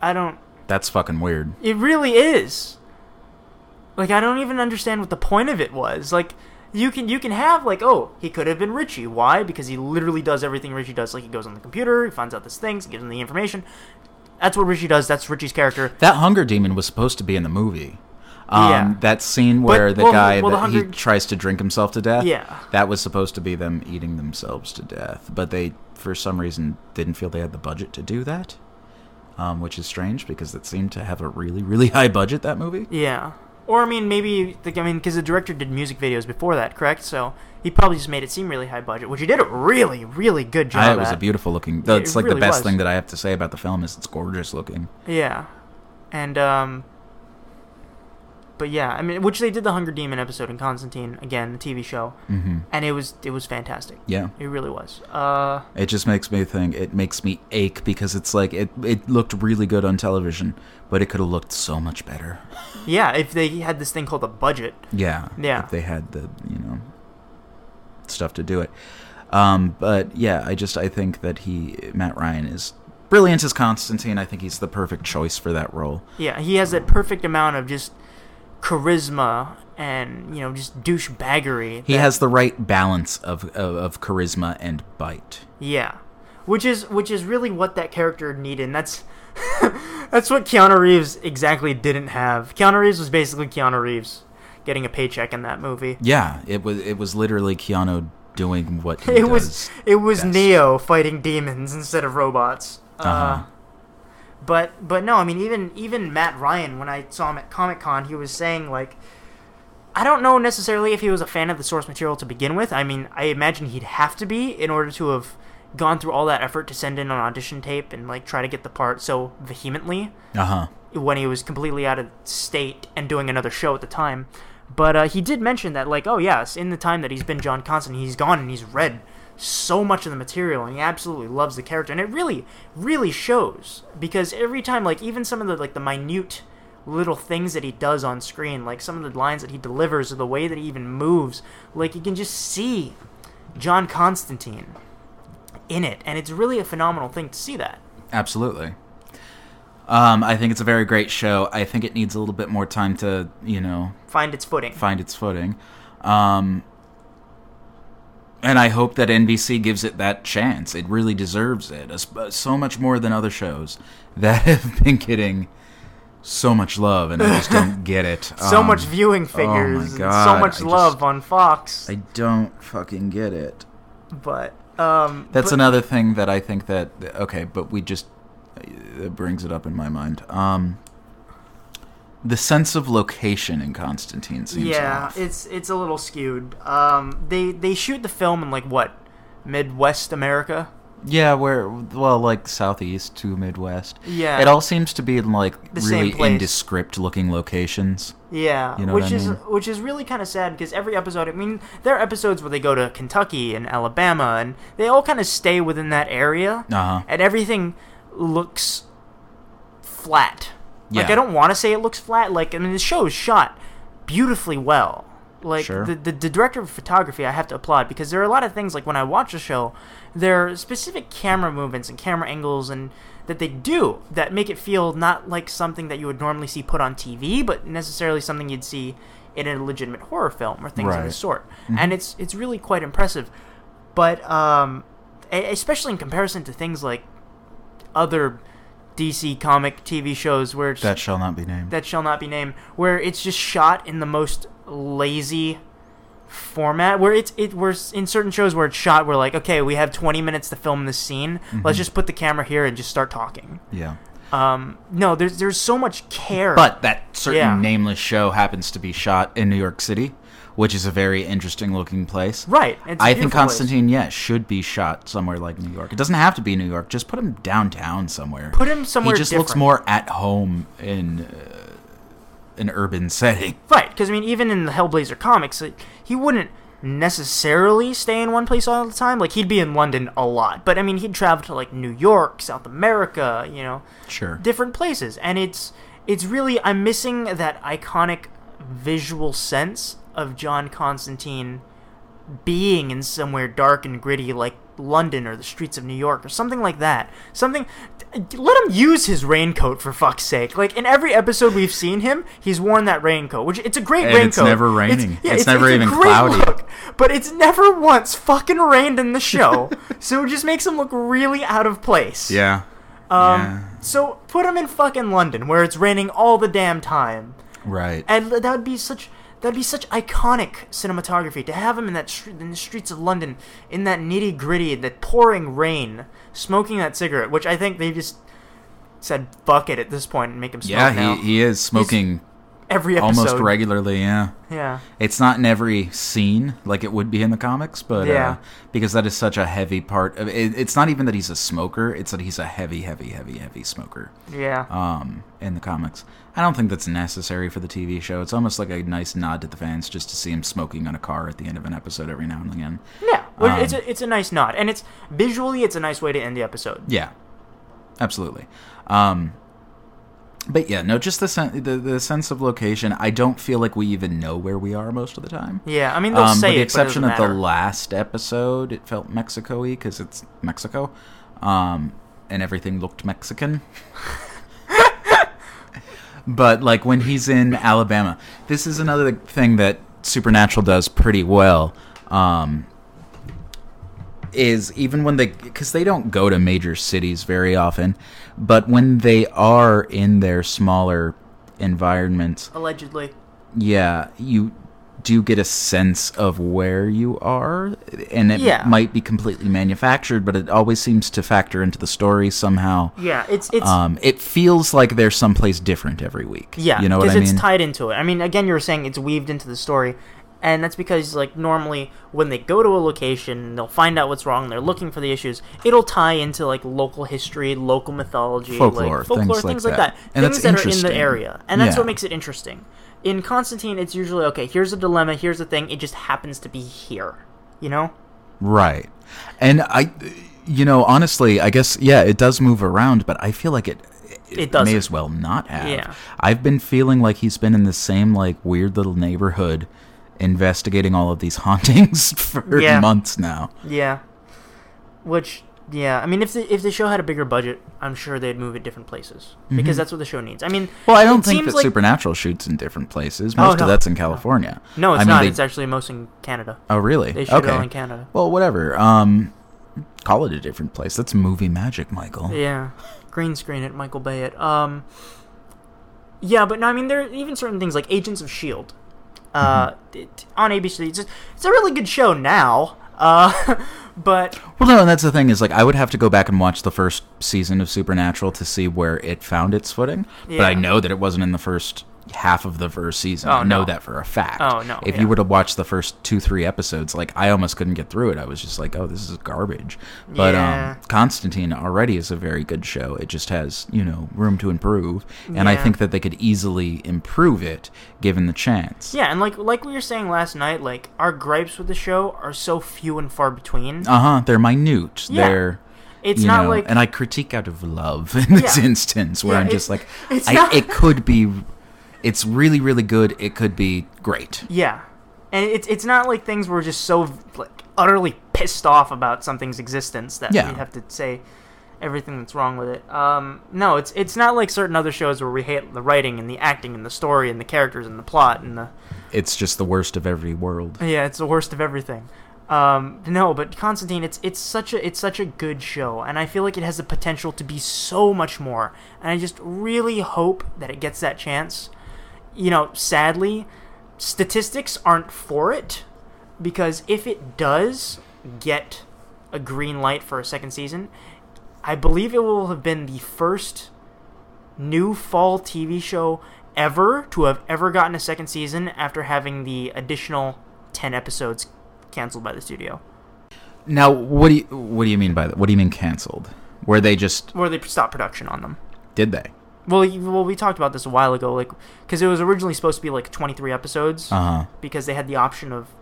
I don't. That's fucking weird. It really is. Like I don't even understand what the point of it was. Like you can you can have like oh he could have been Ritchie. Why? Because he literally does everything Ritchie does. Like he goes on the computer, he finds out this things, gives him the information. That's what Ritchie does. That's Ritchie's character. That hunger demon was supposed to be in the movie. Um, Yeah. That scene where the well, guy well, the that he tries to drink himself to death. Yeah. That was supposed to be them eating themselves to death, but they, for some reason, didn't feel they had the budget to do that. Um, which is strange because it seemed to have a really, really high budget. That movie. Yeah. Or I mean maybe the, I mean because the director did music videos before that, correct? So he probably just made it seem really high budget, which he did a really really good job. I, it was a beautiful looking. That's like really the best was. thing that I have to say about the film is it's gorgeous looking. Yeah. And um but yeah, I mean which they did the Hunger Demon episode in Constantine again, the TV show. hmm And it was it was fantastic. Yeah. It really was. Uh It just makes me think. It makes me ache because it's like it. It looked really good on television, but it could have looked so much better. yeah, if they had this thing called a budget. Yeah. Yeah. If they had the you know stuff to do it. Um, but yeah, I just I think that he Matt Ryan is brilliant as Constantine. I think he's the perfect choice for that role. Yeah, he has that perfect amount of just charisma and, you know, just douchebaggery. He that- has the right balance of, of of charisma and bite. Yeah, which is which is really what that character needed. And that's that's what Keanu Reeves exactly didn't have. Keanu Reeves was basically Keanu Reeves getting a paycheck in that movie. Yeah, it was it was literally Keanu doing what he It was it was best. Neo fighting demons instead of robots. uh Uh-huh. But but no, I mean even even Matt Ryan when I saw him at Comic Con, he was saying like. I don't know necessarily if he was a fan of the source material to begin with. I mean, I imagine he'd have to be in order to have gone through all that effort to send in an audition tape and like try to get the part so vehemently Uh huh. when he was completely out of state and doing another show at the time. But uh, he did mention that, like, oh yes, in the time that he's been John Constantine, he's gone and he's read so much of the material, and he absolutely loves the character, and it really, really shows because every time, like, even some of the like the minute little things that he does on screen, like some of the lines that he delivers, or the way that he even moves, like you can just see John Constantine in it, and it's really a phenomenal thing to see that. Absolutely. Um, I think it's a very great show. I think it needs a little bit more time to, you know, Find its footing. find its footing. Um, and I hope that NBC gives it that chance. It really deserves it. So much more than other shows that have been getting so much love, and I just don't get it. so Um, much viewing oh figures, so much I love just- on Fox. I don't fucking get it. but um, That's but- another thing that I think that okay, but we just it brings it up in my mind. Um, the sense of location in Constantine seems yeah, off. it's it's a little skewed. Um, they they shoot the film in like what Midwest America. yeah, where well, like southeast to Midwest. Yeah. it all seems to be in like The really indescript looking locations. Yeah, You know which is mean? which is really kind of sad because every episode. I mean, there are episodes where they go to Kentucky and Alabama, and they all kind of stay within that area, Uh huh. and everything looks flat. Like I don't want to say it looks flat. Like I mean, the show is shot beautifully well. Like Sure. the, the the director of photography, I have to applaud because there are a lot of things like when I watch a show, there are specific camera movements and camera angles and that they do that make it feel not like something that you would normally see put on TV, but necessarily something you'd see in a legitimate horror film or things of Right. the sort. And it's it's really quite impressive. But um, especially in comparison to things like other DC comic TV shows where it's, That shall not be named. that shall not be named, where it's just shot in the most lazy format. Where it's it where s- in certain shows where it's shot, we're like, okay, we have 20 minutes to film this scene. Mm-hmm. Let's just put the camera here and just start talking. yeah. Um, no, there's there's so much care. But that certain Yeah. nameless show happens to be shot in New York City, which is a very interesting looking place. right, I think. Constantine, yes, should be shot somewhere like New York. It doesn't have to be New York. Just put him downtown somewhere. Put him somewhere He just looks more at home in uh, an urban setting. Right, because I mean, even in the Hellblazer comics, like, he wouldn't necessarily stay in one place all the time. Like he'd be in London a lot, but I mean, he'd travel to like New York, South America, you know, Sure. different places, and it's it's really I'm missing that iconic visual sense of John Constantine being in somewhere dark and gritty like London or the streets of New York or something like that. Something let him use his raincoat for fuck's sake. Like in every episode we've seen him, he's worn that raincoat, which it's a great And raincoat. it's never raining. It's never a even cloudy. look, but it's never once fucking rained in the show. so it just makes him look really out of place. Yeah. Um, yeah. So put him in fucking London, where it's raining all the damn time, Right. and that would be such that'd be such iconic cinematography to have him in that in the streets of London, in that nitty gritty, that pouring rain, smoking that cigarette, which I think they just said fuck it at this point and make him smoke yeah, now. he, he is smoking every episode. almost regularly, yeah. Yeah, It's not in every scene like it would be in the comics, but Yeah. uh, because that is such a heavy part of it, it's not even that he's a smoker; it's that he's a heavy, heavy, heavy, heavy smoker. yeah. Um, in the comics, I don't think that's necessary for the TV show. It's almost like a nice nod to the fans just to see him smoking on a car at the end of an episode every now and again. Yeah, well, it's Um, a it's a nice nod, and it's visually it's a nice way to end the episode. Yeah, absolutely. Um, but yeah, no, just the, sen- the the sense of location. I don't feel like we even know where we are most of the time. Yeah, I mean they'll Um, say with the it, exception of doesn't the last episode, it felt Mexico-y because it's Mexico, um, and everything looked Mexican. but like when he's in Alabama, this is another thing that Supernatural does pretty well. Um, is even when they because they don't go to major cities very often, but when they are in their smaller environments, allegedly. yeah, you do get a sense of where you are, and it Yeah. might be completely manufactured, but it always seems to factor into the story somehow. Yeah, it's it's Um, it feels like they're someplace different every week. Yeah, you know what I mean? it's tied into it. I mean, again, you were saying it's weaved into the story, and that's because like normally when they go to a location, they'll find out what's wrong. They're looking for the issues. It'll tie into like local history, local mythology, Folklore, like, folklore, things like things like that. that, And things that's that are in the area, and that's Yeah. what makes it interesting. In Constantine, it's usually okay. Here's a dilemma. Here's the thing. It just happens to be here. You know? Right. And I, you know, honestly, I guess yeah, it does move around, but I feel like it. It may doesn't. as well not have. Yeah. I've been feeling like he's been in the same like weird little neighborhood, investigating all of these hauntings for Yeah. months now. Yeah. Which, yeah, I mean, if the if the show had a bigger budget, I'm sure they'd move it different places because that's what the show needs. I mean, Mm-hmm. Well, I don't think that like- Supernatural shoots in different places. Oh, Most no. of that's in California. No, it's I mean, not. they- It's actually most in Canada. oh, really? They shoot okay. all in Canada. Well, whatever. Um, call it a different place. That's movie magic, Michael. Yeah, green screen it, Michael Bay it. Um, yeah, but no, I mean there are even certain things like Agents of Shield. Uh, Mm-hmm. it, on ABC, it's, it's a really good show now. Uh, but Well, no, and that's the thing is like I would have to go back and watch the first season of Supernatural to see where it found its footing. But I know that it wasn't in the first half of the first season. Oh, I know no. that for a fact. Oh, no, If yeah. you were to watch the first two, three episodes, like I almost couldn't get through it. I was just like, oh, this is garbage. But Yeah. um, Constantine already is a very good show. It just has you know room to improve, and I think that they could easily improve it given the chance. yeah, and like like we were saying last night, like our gripes with the show are so few and far between. Uh huh. They're minute. Yeah. They're it's you not know, like and I critique out of love in this Yeah. instance where Yeah, I'm just like, I, not- it could be, it's really really good. It could be great. Yeah, and it's it's not like things were just so like utterly pissed off about something's existence that Yeah. we have to say everything that's wrong with it. Um, no, it's it's not like certain other shows where we hate the writing and the acting and the story and the characters and the plot and the It's just the worst of every world. yeah, it's the worst of everything. Um, no, but Constantine, it's it's such a it's such a good show, and I feel like it has the potential to be so much more. And I just really hope that it gets that chance. You know, sadly, statistics aren't for it because if it does get a green light for a second season, I believe it will have been the first new fall TV show ever to have ever gotten a second season after having the additional 10 episodes canceled by the studio. Now, what do you what do you mean by that? What do you mean canceled? Where they just Where they stopped production on them. did they? Well, well, we talked about this a while ago, like because it was originally supposed to be like 23 episodes Uh huh. because they had the option of,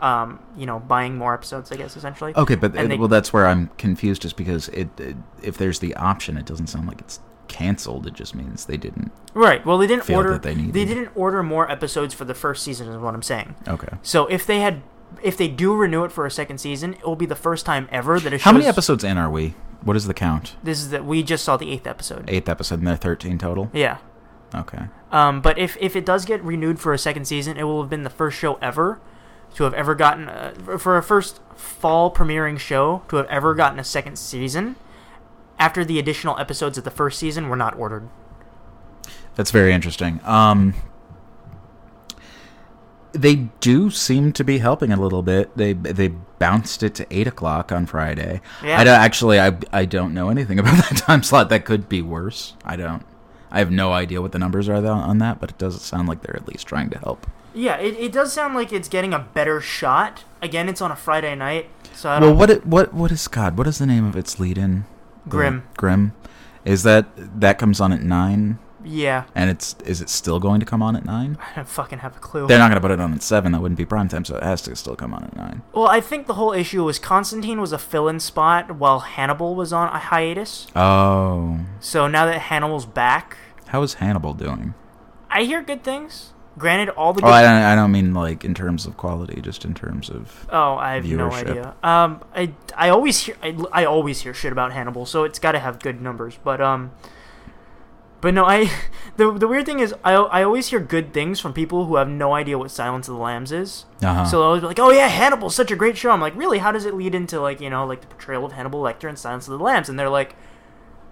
um, you know, buying more episodes. I guess essentially. Okay, but uh, they- well, that's where I'm confused. Just because it, it, if there's the option, it doesn't sound like it's canceled. It just means they didn't. Right. Well, they didn't order. they They, didn't order more episodes for the first season, is what I'm saying. Okay. So if they had, if they do renew it for a second season, it will be the first time ever that a show How many episodes in are we? What is the count? This is that we just saw the eighth episode. Eighth episode, and there are thirteen total. Yeah. Okay. Um, but if if it does get renewed for a second season, it will have been the first show ever to have ever gotten a, for a first fall premiering show to have ever gotten a second season after the additional episodes of the first season were not ordered. That's very interesting. Um, they do seem to be helping a little bit. They they bounced it to eight o'clock on Friday. Yeah. I don't, actually I I don't know anything about that time slot. That could be worse. I don't. I have no idea what the numbers are on that, but it does sound like they're at least trying to help. Yeah, it, it does sound like it's getting a better shot. Again, it's on a Friday night, so I don't. Well, what it, what what is God? What is the name of its lead-in? Grimm. Grimm. Is that that comes on at nine? Yeah, And it's is it still going to come on at nine? I don't fucking have a clue. They're not going to put it on at seven. That wouldn't be prime time, so it has to still come on at nine. Well, I think the whole issue was Constantine was a fill-in spot while Hannibal was on a hiatus. Oh, So now that Hannibal's back, how is Hannibal doing? I hear good things. Granted, all the Oh, I don't, I don't mean like in terms of quality, just in terms of. Oh, I have no idea. Um, I, I always hear I, I always hear shit about Hannibal, so it's got to have good numbers. But um, but no, I the the weird thing is I I always hear good things from people who have no idea what Silence of the Lambs is. Uh-huh. So they'll always be like, "Oh yeah, Hannibal's such a great show." I'm like, "Really? How does it lead into like you know like the portrayal of Hannibal Lecter in Silence of the Lambs?" And they're like,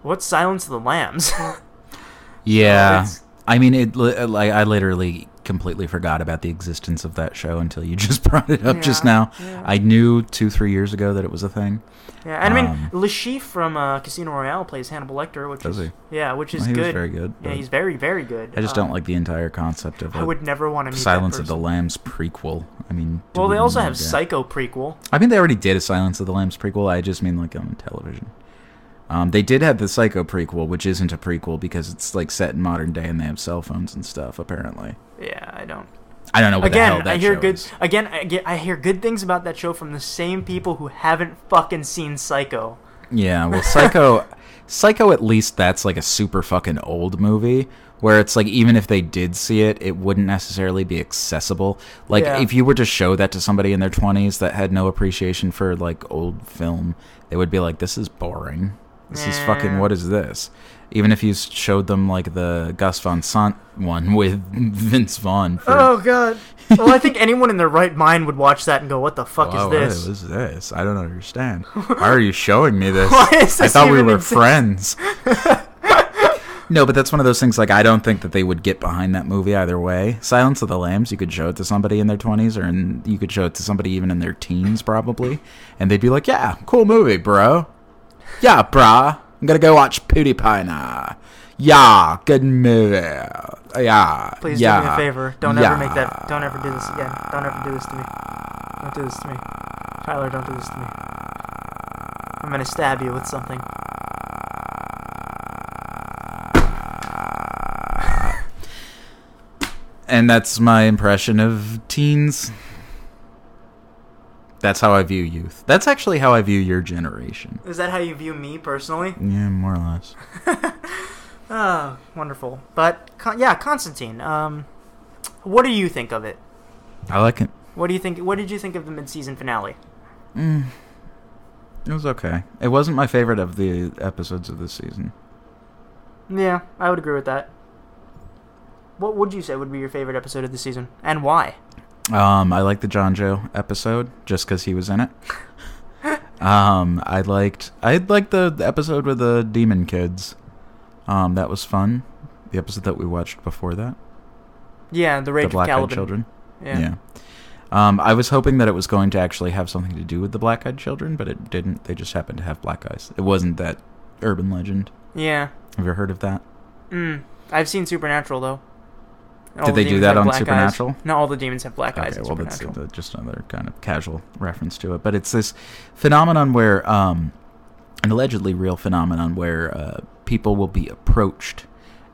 "What's Silence of the Lambs?" yeah, it's- I mean, it like I literally completely forgot about the existence of that show until you just brought it up just now. yeah. I knew two, three years ago that it was a thing. yeah, and I mean, Um, Chiffre from uh, Casino Royale plays Hannibal Lecter, which is he? yeah, which is Well, good. very good. Yeah, he's very very good. I just Um, don't like the entire concept of I would never want to meet Silence of the. Lambs prequel. I mean, Well, they also have? Psycho prequel. I mean, they already did a Silence of the Lambs prequel. I just mean like on television. Um, they did have the Psycho prequel, which isn't a prequel because it's like set in modern day and they have cell phones and stuff. Apparently, Yeah, I don't. I don't know what the hell Again, that I hear show good. is. Again, I, get, I hear good things about that show from the same people who haven't fucking seen Psycho. Yeah, well, Psycho, Psycho. At least that's like a super fucking old movie where it's like even if they did see it, it wouldn't necessarily be accessible. Like Yeah. if you were to show that to somebody in their twenties that had no appreciation for like old film, they would be like, "This is boring. This is fucking what is this?" Even if you showed them like the Gus Van Sant one with Vince Vaughn. For, Oh god. well, I think anyone in their right mind would watch that and go, "What the fuck Wow, is this?" What is this? I don't understand. Why are you showing me this? Why is I this thought we were exist? friends. no, but that's one of those things. Like I don't think that they would get behind that movie either way. Silence of the Lambs. You could show it to somebody in their twenties, or in, you could show it to somebody even in their teens, probably, and they'd be like, "Yeah, cool movie, bro. Yeah, brah. I'm gonna go watch PewDiePie now. Yeah, good movie. Yeah. Please yeah. do me a favor. Don't yeah. ever make that. Don't ever do this again. Don't ever do this to me. Don't do this to me. Tyler, don't do this to me. I'm gonna stab you with something. And that's my impression of teens. That's how I view youth. That's actually how I view your generation. Is that how you view me personally? Yeah, more or less. Oh, wonderful. But yeah, Constantine. Um, what do you think of it? I like it. What do you think? What did you think of the mid-season finale? Mm, it was okay. It wasn't my favorite of the episodes of this season. Yeah, I would agree with that. What would you say would be your favorite episode of the season, and why? Um, I like the Jonjo episode just because he was in it. um, I liked I liked the, the episode with the demon kids. Um, that was fun. The episode that we watched before that, Yeah, the Rage the Black Eyed. Children. Yeah. Yeah. Um, I was hoping that it was going to actually have something to do with the Black Eyed Children, but it didn't. They just happened to have black eyes. It wasn't that urban legend. Yeah. Have you heard of that? Mm. I've seen Supernatural though. All Did the they do that on black eyes. Supernatural? No, all the demons have black eyes Okay, in well, that's uh, just another kind of casual reference to it. But it's this phenomenon where, um, an allegedly real phenomenon where uh, people will be approached,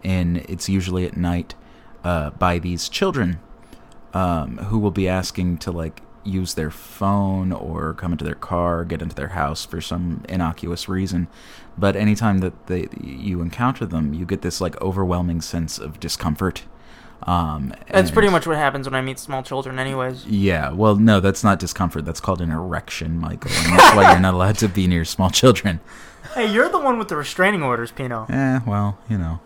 and it's usually at night, uh, by these children um, who will be asking to, like, use their phone or come into their car, get into their house for some innocuous reason. But anytime that they, you encounter them, you get this, like, overwhelming sense of discomfort. Um, That's pretty much what happens when I meet small children, anyways. yeah, well, no, that's not discomfort. That's called an erection, Michael. And that's why you're not allowed to be near small children. Hey, you're the one with the restraining orders, Pino. Eh, well, you know.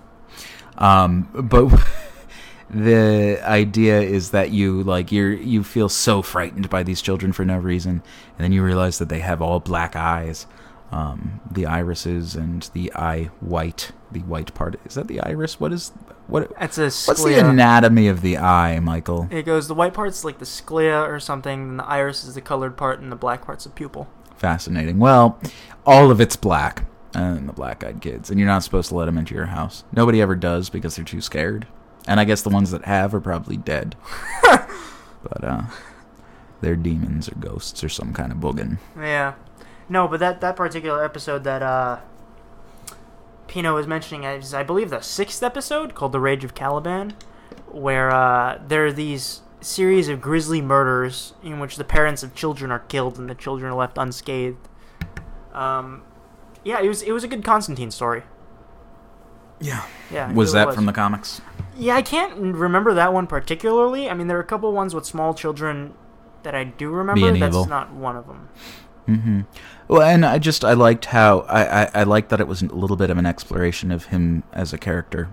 Um, but the idea is that you like you're you feel so frightened by these children for no reason, and then you realize that they have all black eyes, um, the irises and the eye white. The white part is that the iris? What is what? That's a What's the anatomy of the eye, Michael? it goes the white part's like the sclea or something, and the iris is the colored part, and the black part's the pupil. Fascinating. Well, all of it's black, and the black-eyed kids, and you're not supposed to let them into your house. Nobody ever does because they're too scared. And I guess the ones that have are probably dead. but uh, they're demons or ghosts or some kind of boogin. Yeah. No, but that that particular episode that uh Pino was mentioning is I believe the sixth episode called The Rage of Caliban, where uh there are these series of grisly murders in which the parents of children are killed and the children are left unscathed. Um yeah, it was it was a good Constantine story. Yeah. Yeah. Was really that from the comics? Yeah, I can't remember that one particularly. I mean, there are a couple ones with small children that I do remember. Being That's evil. not one of them. Mm-hmm. Well, and I just I liked how I, I I liked that it was a little bit of an exploration of him as a character,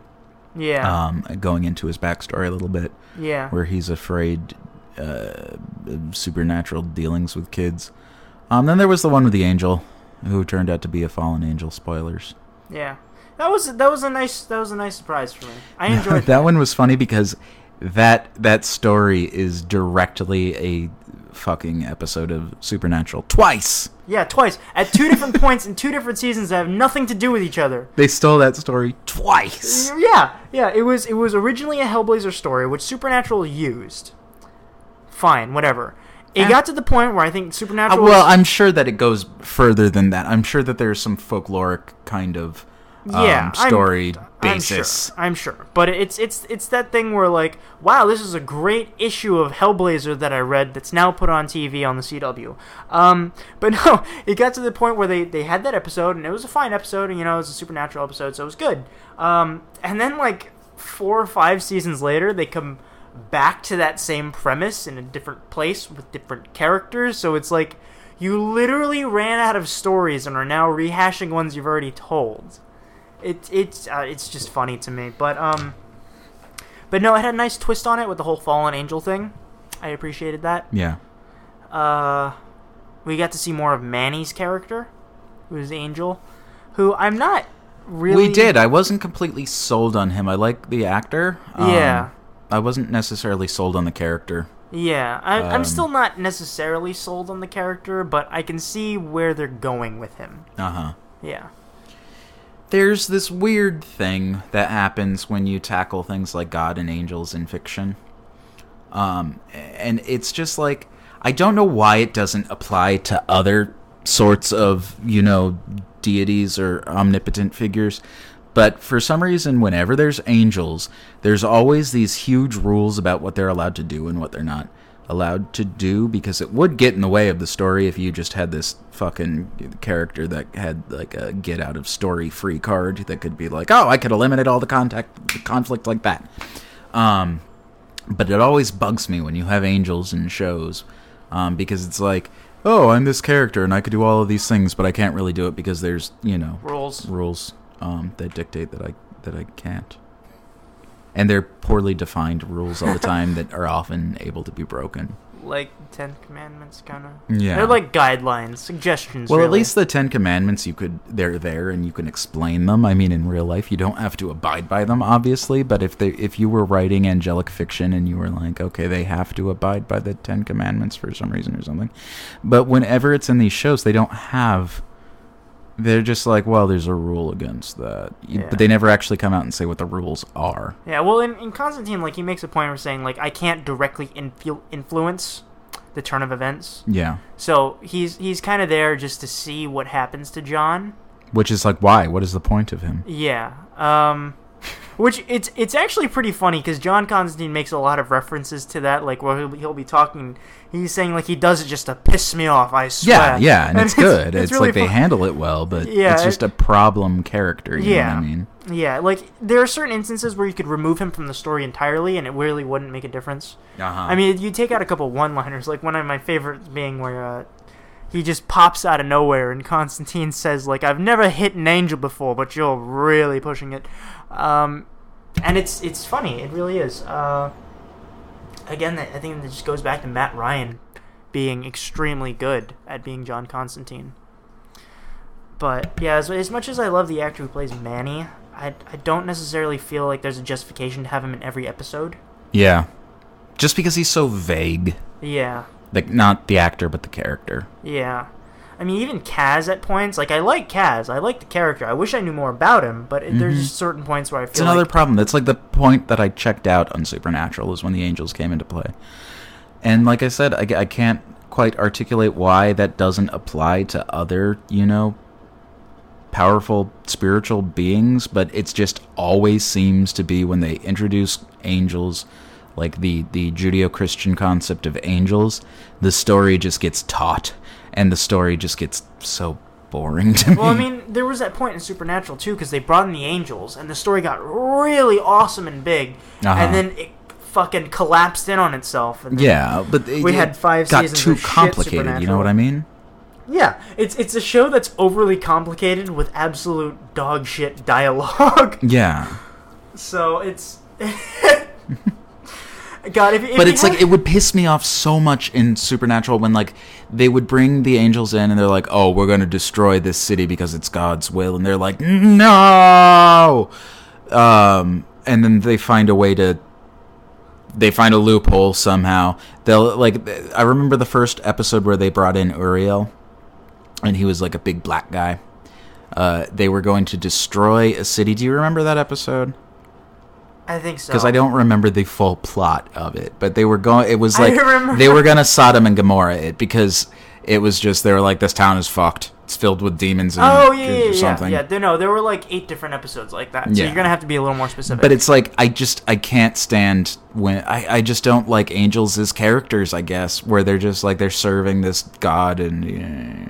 Yeah. um, going into his backstory a little bit. yeah. where he's afraid uh, of supernatural dealings with kids. Um, then there was the one with the angel, who turned out to be a fallen angel. Spoilers. Yeah, that was that was a nice that was a nice surprise for me. I enjoyed that one was funny because that that story is directly a fucking episode of Supernatural twice. Yeah, twice at two different points in two different seasons that have nothing to do with each other. They stole that story twice. Yeah, yeah. It was it was originally a Hellblazer story, which Supernatural used. Fine, whatever. It got to the point where I think Uh, Supernatural. well, was- I'm sure that it goes further than that. I'm sure that there's some folkloric kind of um, Yeah, story I'm basis. sure. I'm sure, but it's it's it's that thing where like, wow, this is a great issue of Hellblazer that I read that's now put on TV on the CW. Um, but no, it got to the point where they they had that episode and it was a fine episode, and you know it was a supernatural episode, so it was good. Um, and then like four or five seasons later, they come back to that same premise in a different place with different characters. So it's like you literally ran out of stories and are now rehashing ones you've already told it it's uh, it's just funny to me. But um, but no, it had a nice twist on it with the whole fallen angel thing. I appreciated that. Yeah. Uh, we got to see more of Manny's character, who's Angel, who I'm not really. We did. I wasn't completely sold on him. I like the actor. Um, Yeah. I wasn't necessarily sold on the character. Yeah, I, I'm Um, still not necessarily sold on the character, but I can see where they're going with him. Uh huh. Yeah. There's this weird thing that happens when you tackle things like God and angels in fiction. Um, and it's just like, I don't know why it doesn't apply to other sorts of, you know, deities or omnipotent figures. But for some reason, whenever there's angels, there's always these huge rules about what they're allowed to do and what they're not allowed to do because it would get in the way of the story if you just had this fucking character that had like a get out of story free card that could be like, oh, I could eliminate all the contact the conflict like that. Um, but it always bugs me when you have angels in shows um, because it's like, oh, I'm this character and I could do all of these things, but I can't really do it because there's you know Rules. rules um, that dictate that I that I can't. And they're poorly defined rules all the time that are often able to be broken. Like Ten Commandments, kind of. Yeah. They're like guidelines, suggestions. Well, at least the Ten Commandments, you could they're there and you can explain them. I mean, in real life, you don't have to abide by them, obviously. But if they if you were writing angelic fiction and you were like, okay, they have to abide by the Ten Commandments for some reason or something, but whenever it's in these shows, they don't have. They're just like, well, there's a rule against that, Yeah. but they never actually come out and say what the rules are. Yeah, well, in, in Constantine, like he makes a point of saying, like, I can't directly influ- influence the turn of events. Yeah, So he's he's kind of there just to see what happens to John. which is like, why? What is the point of him? Yeah. Um, which it's it's actually pretty funny because John Constantine makes a lot of references to that. Like where he'll, he'll be talking, he's saying like he does it just to piss me off. I swear. Yeah, yeah, and, it's good. It's, really like they handle it well, but Yeah, it's just a problem character. You Yeah. know what I mean? Yeah, like there are certain instances where you could remove him from the story entirely, and it really wouldn't make a difference. Uh-huh. I mean, you take out a couple one-liners, like one of my favorites being where uh, he just pops out of nowhere, and Constantine says, "Like I've never hit an angel before, but you're really pushing it," um, and it's it's funny. It really is. Uh, again, I think it just goes back to Matt Ryan being extremely good at being John Constantine. But yeah, as, as much as I love the actor who plays Manny, I, I don't necessarily feel like there's a justification to have him in every episode. yeah, just because he's so vague, Yeah. like not the actor but the character. Yeah. I mean, even Chas at points, like, I like Chas. I like the character. I wish I knew more about him, but it, there's mm-hmm. just certain points where I feel It's another like. problem. That's like the point that I checked out on Supernatural is when the angels came into play, and like I said, I, I can't quite articulate why that doesn't apply to other, you know, powerful spiritual beings, but it's just always seems to be when they introduce angels, like the the Judeo-Christian concept of angels, the story just gets taught, and the story just gets so boring to me. Well, I mean, there was that point in Supernatural, too, because they brought in the angels, and the story got really awesome and big, Uh-huh. and then it fucking collapsed in on itself. And yeah, but it, We it had five got seasons too of shit complicated. You know what I mean? Yeah, it's it's a show that's overly complicated with absolute dog shit dialogue. Yeah, so it's. God, if, if but it's like it would piss me off so much in Supernatural when like they would bring the angels in and they're like, "Oh, we're going to destroy this city because it's God's will," and they're like, "No," um, and then they find a way to. They find a loophole somehow. They'll like. I remember the first episode where they brought in Uriel, and he was like a big black guy. Uh, they were going to destroy a city. Do you remember that episode? I think so. because I don't remember the full plot of it, but they were going. It was like they were gonna Sodom and Gomorrah it because it was just they were like this town is fucked. It's filled with demons and Oh yeah, yeah, yeah, something. yeah. There, no, there were like eight different episodes like that. So Yeah. you're gonna have to be a little more specific. But it's like I just I can't stand when I, I just don't like angels as characters. I guess where they're just like they're serving this god and yeah,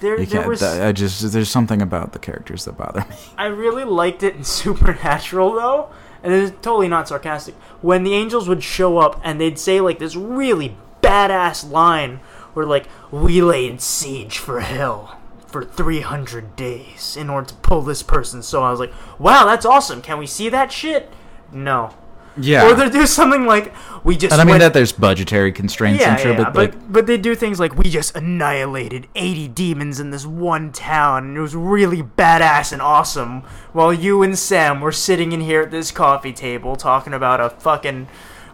there, there was. I just there's something about the characters that bother me. I really liked it in Supernatural though, and it's totally not sarcastic. When the angels would show up and they'd say like this really badass line, where like we laid siege for hell for 300 days in order to pull this person. So I was like, wow, that's awesome. Can we see that shit? No. Yeah, Or they do something like we just. and I mean went- that there's budgetary constraints. yeah, I'm sure, yeah, but, but like but they do things like we just annihilated 80 demons in this one town, and it was really badass and awesome. While you and Sam were sitting in here at this coffee table talking about a fucking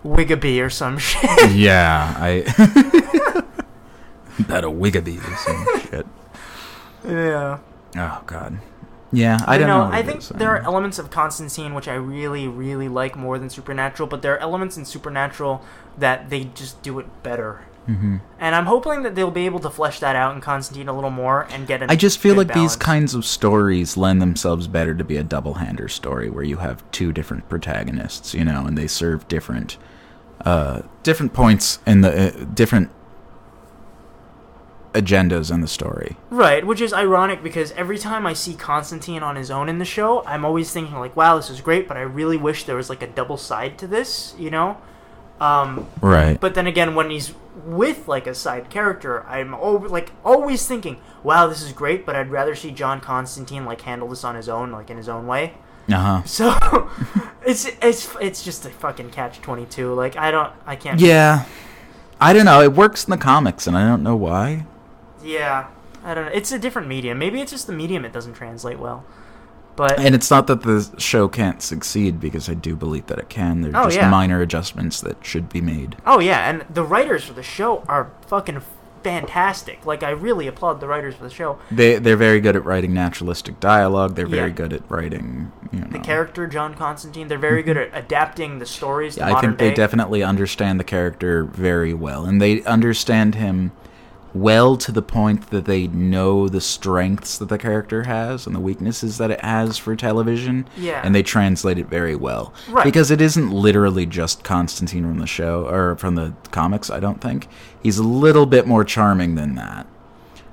Wigabee or some shit. yeah, I that a Wigabee or some shit. yeah. Oh god. Yeah, I don't know. know. I it think is. there are elements of Constantine which I really, really like more than Supernatural, but there are elements in Supernatural that they just do it better. Mhm. And I'm hoping that they'll be able to flesh that out in Constantine a little more and get. i just feel like these kinds of stories lend themselves better to be a double-hander story where you have two different protagonists, you know, and they serve different uh different points in the uh, different agendas in the story. Right, which is ironic because every time I see Constantine on his own in the show, I'm always thinking like, "Wow, this is great," but I really wish there was like a double side to this, you know? Um, Right. but then again, when he's with like a side character, I'm al- like always thinking, "Wow, this is great," but I'd rather see John Constantine like handle this on his own, like in his own way. Uh-huh. So it's it's it's just a fucking catch twenty two. Like I don't, I can't. Yeah. I don't know. It works in the comics and I don't know why. Yeah, I don't know. It's a different medium. Maybe it's just the medium it doesn't translate well. But And it's not that the show can't succeed because I do believe that it can. There's Oh, just yeah. minor adjustments that should be made. Oh yeah, and the writers for the show are fucking fantastic. Like I really applaud the writers for the show. They they're very good at writing naturalistic dialogue. They're very Yeah. good at writing, you know. The character John Constantine, they're very good at adapting the stories to Mm-hmm. I think they definitely understand the character very well, and they understand him well to the point that they know the strengths that the character has and the weaknesses that it has for television. Yeah. and they translate it very well. Right. Because it isn't literally just Constantine from the show or from the comics. I don't think he's a little bit more charming than that.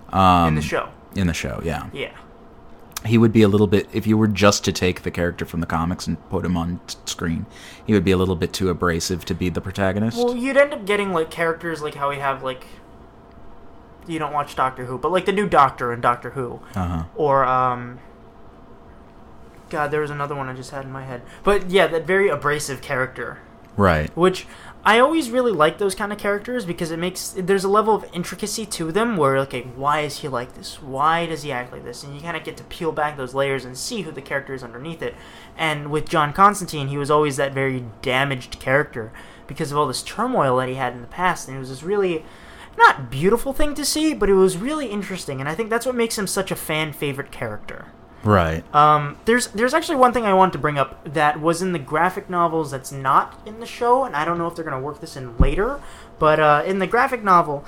Um, in the show. In the show, yeah Yeah. he would be a little bit if you were just to take the character from the comics and put him on t- screen he would be a little bit too abrasive to be the protagonist Well, you'd end up getting like characters like how we have like you don't watch Doctor Who, but like the new Doctor in Doctor Who, uh-huh or um. God, there was another one I just had in my head, but yeah, that very abrasive character right which I always really like those kind of characters because it makes there's a level of intricacy to them where okay, why is he like this? Why does he act like this? And you kind of get to peel back those layers and see who the character is underneath it. And with John Constantine, he was always that very damaged character because of all this turmoil that he had in the past, and it was this really not beautiful thing to see, but it was really interesting, and I think that's what makes him such a fan favorite character. right Um, there's there's actually one thing I wanted to bring up that was in the graphic novels that's not in the show, and I don't know if they're gonna work this in later. But uh, in the graphic novel,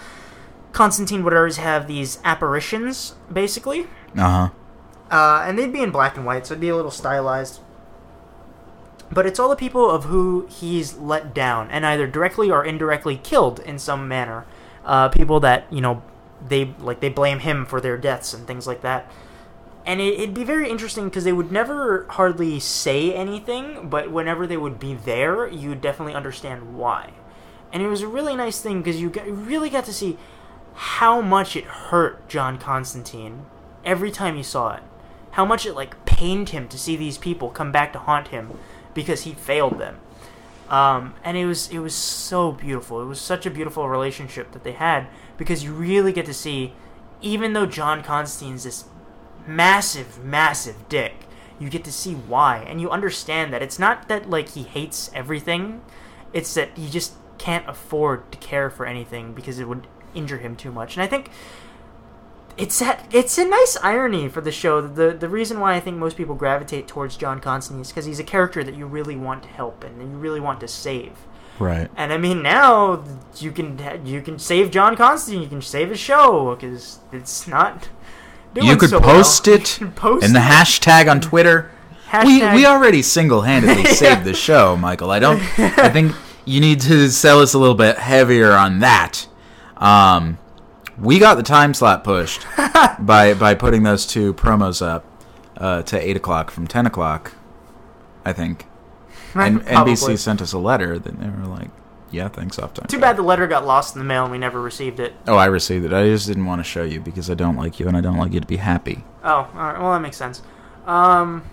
Constantine would always have these apparitions, basically, uh-huh uh, and they'd be in black and white, so it'd be a little stylized. But it's all the people of who he's let down, and either directly or indirectly killed in some manner. Uh, people that you know, they like they blame him for their deaths and things like that. And it, it'd be very interesting because they would never hardly say anything, but whenever they would be there, you'd definitely understand why. And it was a really nice thing because you got, really got to see how much it hurt John Constantine every time you saw it. How much it like pained him to see these people come back to haunt him because he failed them. Um, and it was it was so beautiful. It was such a beautiful relationship that they had because you really get to see, even though John Constantine's this massive, massive dick, you get to see why, and you understand that it's not that like he hates everything, it's that he just can't afford to care for anything because it would injure him too much. And I think it's that it's a nice irony for the show. The the reason why I think most people gravitate towards John Constantine is because he's a character that you really want to help and you really want to save. Right. And I mean, now you can you can save John Constantine. You can save his show because it's not. You could so post well. it post in the hashtag on Twitter. Hashtag- We we already single handedly Yeah. saved the show, Michael. I don't. I think you need to sell us a little bit heavier on that. Um, we got the time slot pushed by by putting those two promos up uh, to eight o'clock from ten o'clock, I think. And Probably. NBC sent us a letter that they were like, "Yeah, thanks, off time." Too bad the letter got lost in the mail and we never received it. Oh, I received it. I just didn't want to show you because I don't like you and I don't like you to be happy. Oh, all right. Well, that makes sense. Um,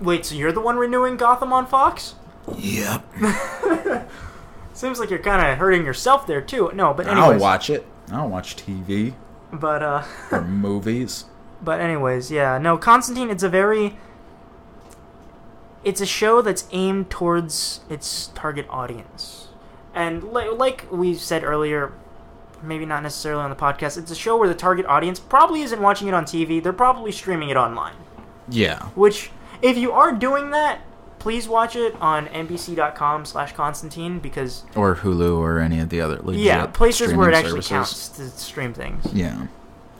wait. So you're the one renewing Gotham on Fox? Yep. Seems like you're kind of hurting yourself there too. No, but anyways. don't watch it. I don't watch TV But uh, or movies. but anyways, yeah. No, Constantine. It's a very. It's a show that's aimed towards its target audience, and li- like we said earlier, maybe not necessarily on the podcast. It's a show where the target audience probably isn't watching it on TV. They're probably streaming it online. Yeah. Which, if you are doing that, please watch it on NBC.com slash Constantine because Or Hulu or any of the other yeah, places where it actually services. counts to stream things. Yeah.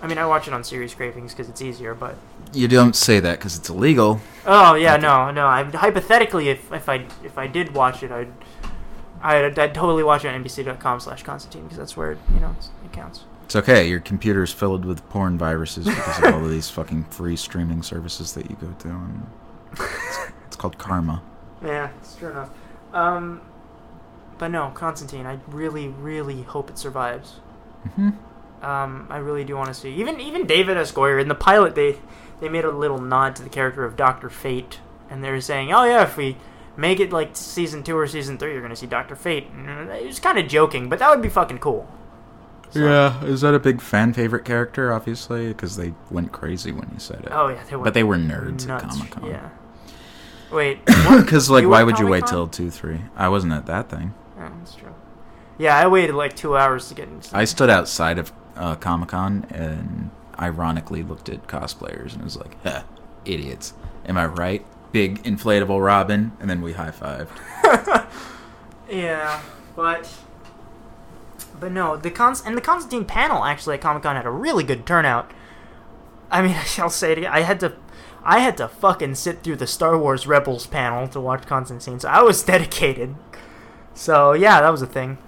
I mean, I watch it on series cravings because it's easier, but You don't say that because it's illegal. oh yeah, no, no. I hypothetically, if if I if I did watch it, I'd I'd, I'd totally watch it on NBC.com slash Constantine because that's where it, you know it counts. It's okay. Your computer is filled with porn viruses because of all of these fucking free streaming services that you go to. And it's, called karma. Yeah, it's true enough. Um, but no, Constantine. I really, really hope it survives. hmm Um, I really do want to see even even David S. Goyer in the pilot. They they made a little nod to the character of Doctor Fate, and they're saying, "Oh yeah, if we make it like season two or season three, you're gonna see Doctor Fate." And it was kind of joking, but that would be fucking cool. So- Yeah. Is that a big fan favorite character? Obviously, because they went crazy when you said it. Oh yeah, they were. But they were nerds nuts. at Comic Con. Yeah. Wait. Because like, why would you wait till two, three? I wasn't at that thing. Oh, that's true. Yeah, I waited like two hours to get into. I stood outside of uh, Comic Con and ironically looked at cosplayers and was like, "Huh, idiots." Am I right? Big inflatable Robin, and then we high fived. Yeah, but but no, the cons and the Constantine panel actually at Comic Con had a really good turnout. I mean, I'll say it again. I had to, I had to fucking sit through the Star Wars Rebels panel to watch Constantine, so I was dedicated. So yeah, that was a thing.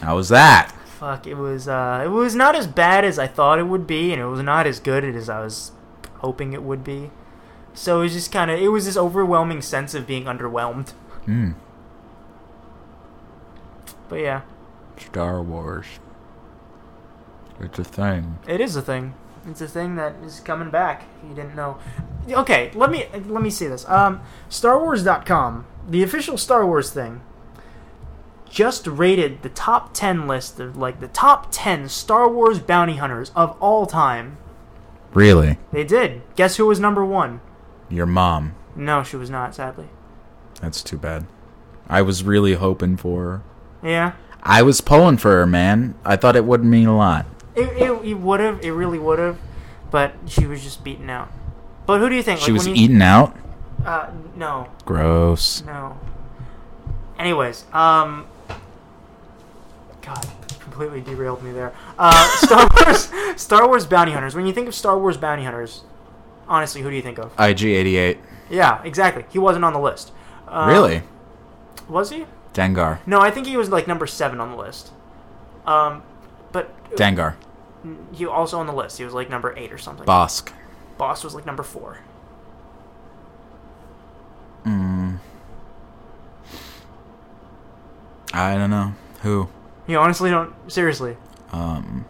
How was that? Fuck, it was uh, it was not as bad as I thought it would be, and it was not as good as I was hoping it would be. So it was just kind of, it was this overwhelming sense of being underwhelmed. Hmm. But yeah, Star Wars. It's a thing. It is a thing. It's a thing that is coming back. If you didn't know. Okay, let me let me see this. Um, StarWars.com, the official Star Wars thing, just rated the top ten list of like the top ten Star Wars bounty hunters of all time. Really? They did. Guess who was number one? Your mom. No, she was not. Sadly. That's too bad. I was really hoping for her. Yeah. I was pulling for her, man. I thought it wouldn't mean a lot. It it, it would have. It really would have. But she was just beaten out. But who do you think? She Like, was you- eaten out. Uh, no. Gross. No. Anyways, um, God, completely derailed me there. Uh, Star Wars, Star Wars bounty hunters. When you think of Star Wars bounty hunters, honestly, who do you think of? IG88. Yeah, exactly. He wasn't on the list. Uh, really? Was he? Dengar. No, I think he was like number seven on the list. Um, but Dengar. He also on the list. He was like number eight or something. Bossk. Bossk was like number four. Mm. I don't know. Who? You honestly don't. Seriously. Um.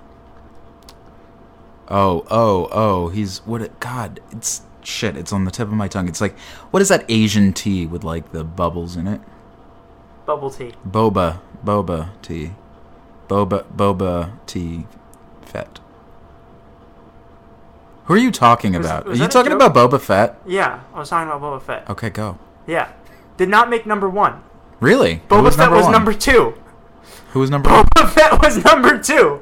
Oh, oh, oh. He's what? It, God, it's shit. It's on the tip of my tongue. It's like what is that Asian tea with like the bubbles in it? Bubble tea. Boba, boba tea, boba, boba tea, fett. Who are you talking Was- about? was are you talking about Boba Fett? Yeah, I was talking about Boba Fett. Okay, go. Yeah, did not make number one. Really? Boba Fett was one? number two. Who was number one? Boba Fett was number two.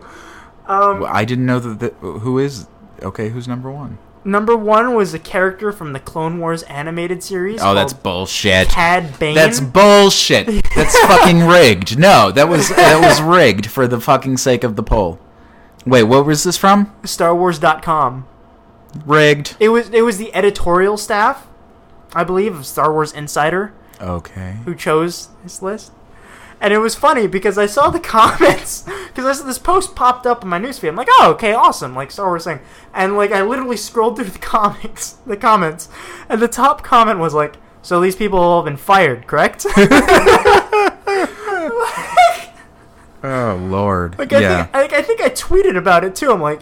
Um, Well, I didn't know that. The, who is okay? Who's number one? number one was a character from the Clone Wars animated series. Oh, that's bullshit. Cad Bane. That's bullshit. That's fucking rigged. No, that was that was rigged for the fucking sake of the poll. Wait, what was this from? StarWars.com. Rigged. It was it was the editorial staff, I believe, of Star Wars Insider Okay. who chose this list. And it was funny because I saw the comments because this post popped up in my newsfeed. I'm like, oh, okay, awesome, like Star Wars thing. And like I literally scrolled through the comics, the comments, and the top comment was like, so these people have all have been fired, correct? Oh lord. Like I yeah. think, I, I think I tweeted about it too. I'm like,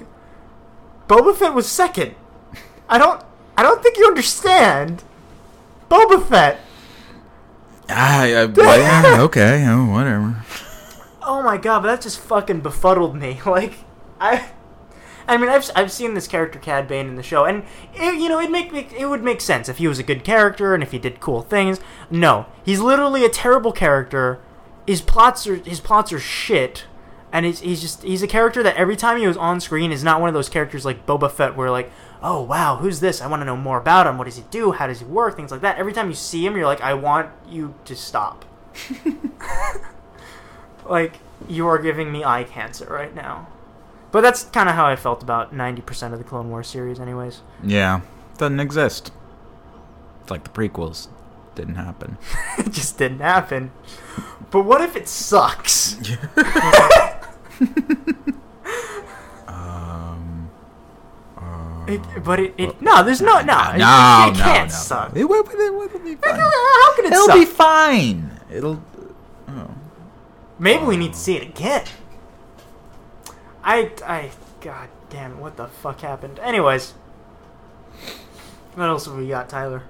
Boba Fett was second. I don't, I don't think you understand. Boba Fett. Ah, yeah, okay. Oh, whatever. Oh my god, but that just fucking befuddled me. Like, I, I mean, I've I've seen this character Cad Bane in the show, and it, you know, it make it would make sense if he was a good character and if he did cool things. No, he's literally a terrible character. His plots are his plots are shit, and he's he's just he's a character that every time he was on screen is not one of those characters like Boba Fett where like. Oh wow, who's this? I want to know more about him. What does he do? How does he work? Things like that. Every time you see him, you're like, I want you to stop. like you are giving me eye cancer right now. But that's kind of how I felt about 90% of the Clone Wars series anyways. Yeah, doesn't exist. It's like the prequels. Didn't happen. it just didn't happen. But what if it sucks? Um. uh, It, but it, it no, there's no no. it- no, it, no, can't no. suck. It will, it will be fine. How can it It'll suck? be fine. It'll. Oh. Maybe we need to see it again. I I god damn it, what the fuck happened? Anyways, what else have we got, Tyler?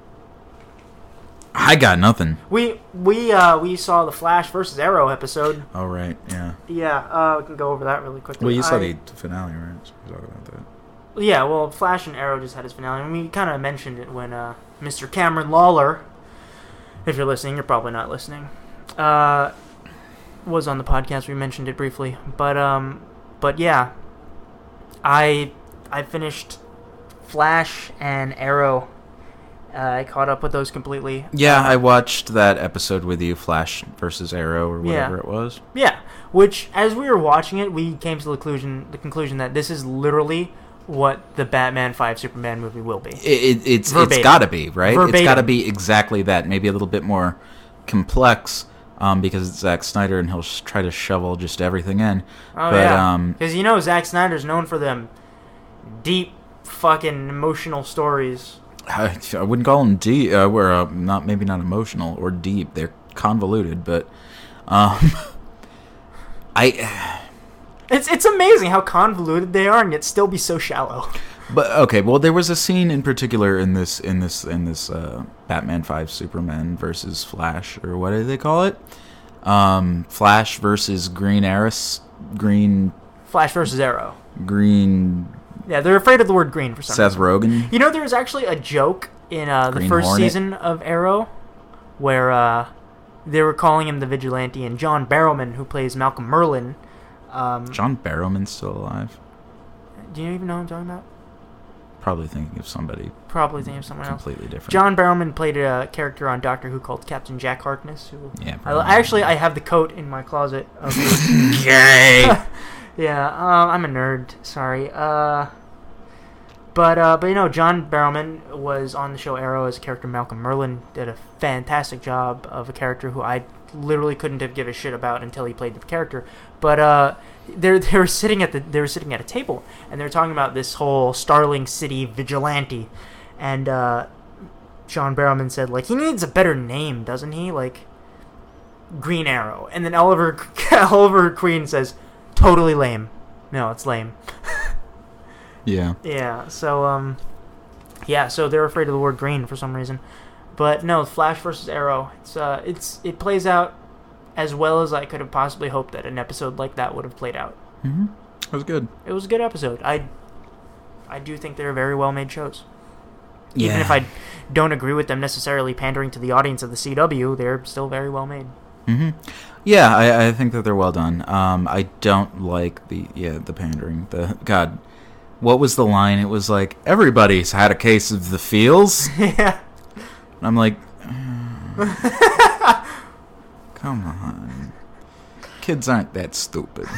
I got nothing. We we uh we saw the Flash versus Arrow episode. All right. Yeah. Yeah, uh, we can go over that really quickly. Well, you saw I- the finale, right? So we talk about that. Yeah, well, Flash and Arrow just had his finale, I and we kind of mentioned it when uh, Mr. Cameron Lawler, if you're listening, you're probably not listening, uh, was on the podcast. We mentioned it briefly, but um, but yeah, I I finished Flash and Arrow. Uh, I caught up with those completely. Yeah, Uh, I watched that episode with you, Flash versus Arrow, or Yeah. whatever it was. Yeah, which as we were watching it, we came to the conclusion the conclusion that this is literally what the Batman Five Superman movie will be. It, it, it's it's Verbatim. got to be right. It's got to be exactly that. Maybe a little bit more complex, um, because it's Zack Snyder and he'll sh- try to shovel just everything in. Oh but yeah, um, because you know Zack Snyder's known for them deep, fucking emotional stories. I, I wouldn't call them deep. Uh, were uh, not maybe not emotional or deep. They're convoluted, but um, I. It's it's amazing how convoluted they are and yet still be so shallow. But okay, well, there was a scene in particular in this in this in this uh, Batman Five Superman versus Flash, or what do they call it? Um, Flash versus Green Arrows, Green Flash versus Arrow. Green Yeah, they're afraid of the word green for some Seth reason. Rogen. You know, there was actually a joke in uh, the Green first Hornet? season of Arrow where uh, they were calling him the vigilante, and John Barrowman, who plays Malcolm Merlyn. Um, John Barrowman's still alive. do you even know who I'm talking about? Probably thinking of somebody Probably think of someone else. completely different. John Barrowman played a character on Doctor Who called Captain Jack Harkness. Who Yeah. I, I actually I have the coat in my closet. Of Gay. yeah, um, I'm a nerd. Sorry. Uh, but uh, but you know, John Barrowman was on the show Arrow as character. Malcolm Merlyn did a fantastic job of a character who I literally couldn't have give a shit about until he played the character. But uh, they they were sitting at the they were sitting at a table and they were talking about this whole Starling City vigilante, and uh, John Barrowman said like he needs a better name, doesn't he? Like Green Arrow, and then Oliver Oliver Queen says totally lame. No, it's lame. yeah. Yeah. So um, yeah. So they're afraid of the word green for some reason, but no, Flash versus Arrow. It's uh, it's it plays out as well as I could have possibly hoped that an episode like that would have played out. hmm That was good. It was a good episode. I I do think they're very well made shows. Yeah. Even if I don't agree with them necessarily pandering to the audience of the CW, they're still very well made. hmm Yeah, I, I think that they're well done. Um, I don't like the yeah the pandering. The God, what was the line? It was like everybody's had a case of the feels. yeah. And I'm like, come on, kids aren't that stupid.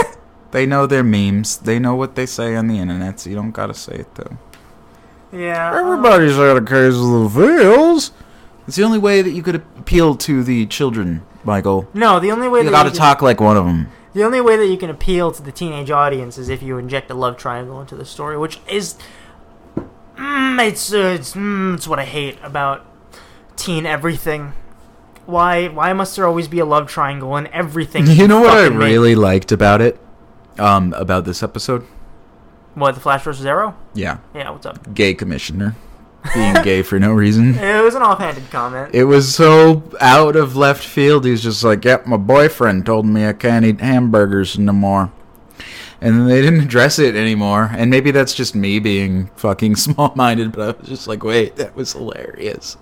they know their memes. They know what they say on the internet. So you don't gotta say it though. Yeah. um, Everybody's had a case of the feels. It's the only way that you could appeal to the children, Michael. no, the only way You gotta talk like one of them. The only way that you can appeal to the teenage audience is if you inject a love triangle into the story, which is, mm, it's uh, it's mm, it's what I hate about teen everything. Why why must there always be a love triangle in everything? You know what I make? really liked about it? Um, about this episode? what the Flash versus Arrow? Yeah, Yeah, what's up? gay commissioner being gay for no reason. It was an offhanded comment. It was so out of left field. He was just like, "Yep, my boyfriend told me I can't eat hamburgers no more." And then they didn't address it anymore. And maybe that's just me being fucking small-minded, but I was just like, "Wait, that was hilarious."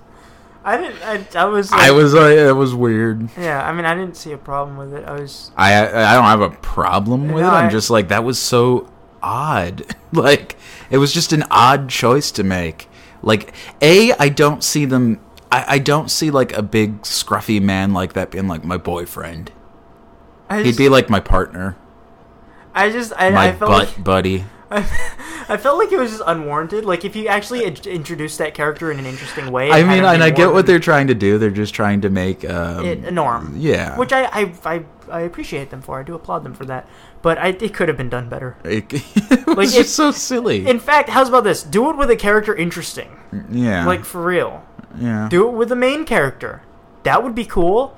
I didn't. I, I was. I was like, "It was weird." Yeah, I mean, I didn't see a problem with it. I was. I I don't have a problem with No, it. I'm I- just like that was so odd. like it was just an odd choice to make. Like a, I don't see them. I, I don't see like a big scruffy man like that being like my boyfriend. I He'd be like my partner, I just. I, my I felt butt like. buddy. I felt like it was just unwarranted. Like if you actually in- introduced that character in an interesting way. I mean, and I get what they're trying to do. They're just trying to make um, it, a norm. Yeah, Which I, I I I appreciate them for. I do applaud them for that. But I, it could have been done better. it, it was Like, just if- so silly. In fact, how's about this? Do it with a character interesting. yeah, Like for real. yeah. Do it with the main character. That would be cool.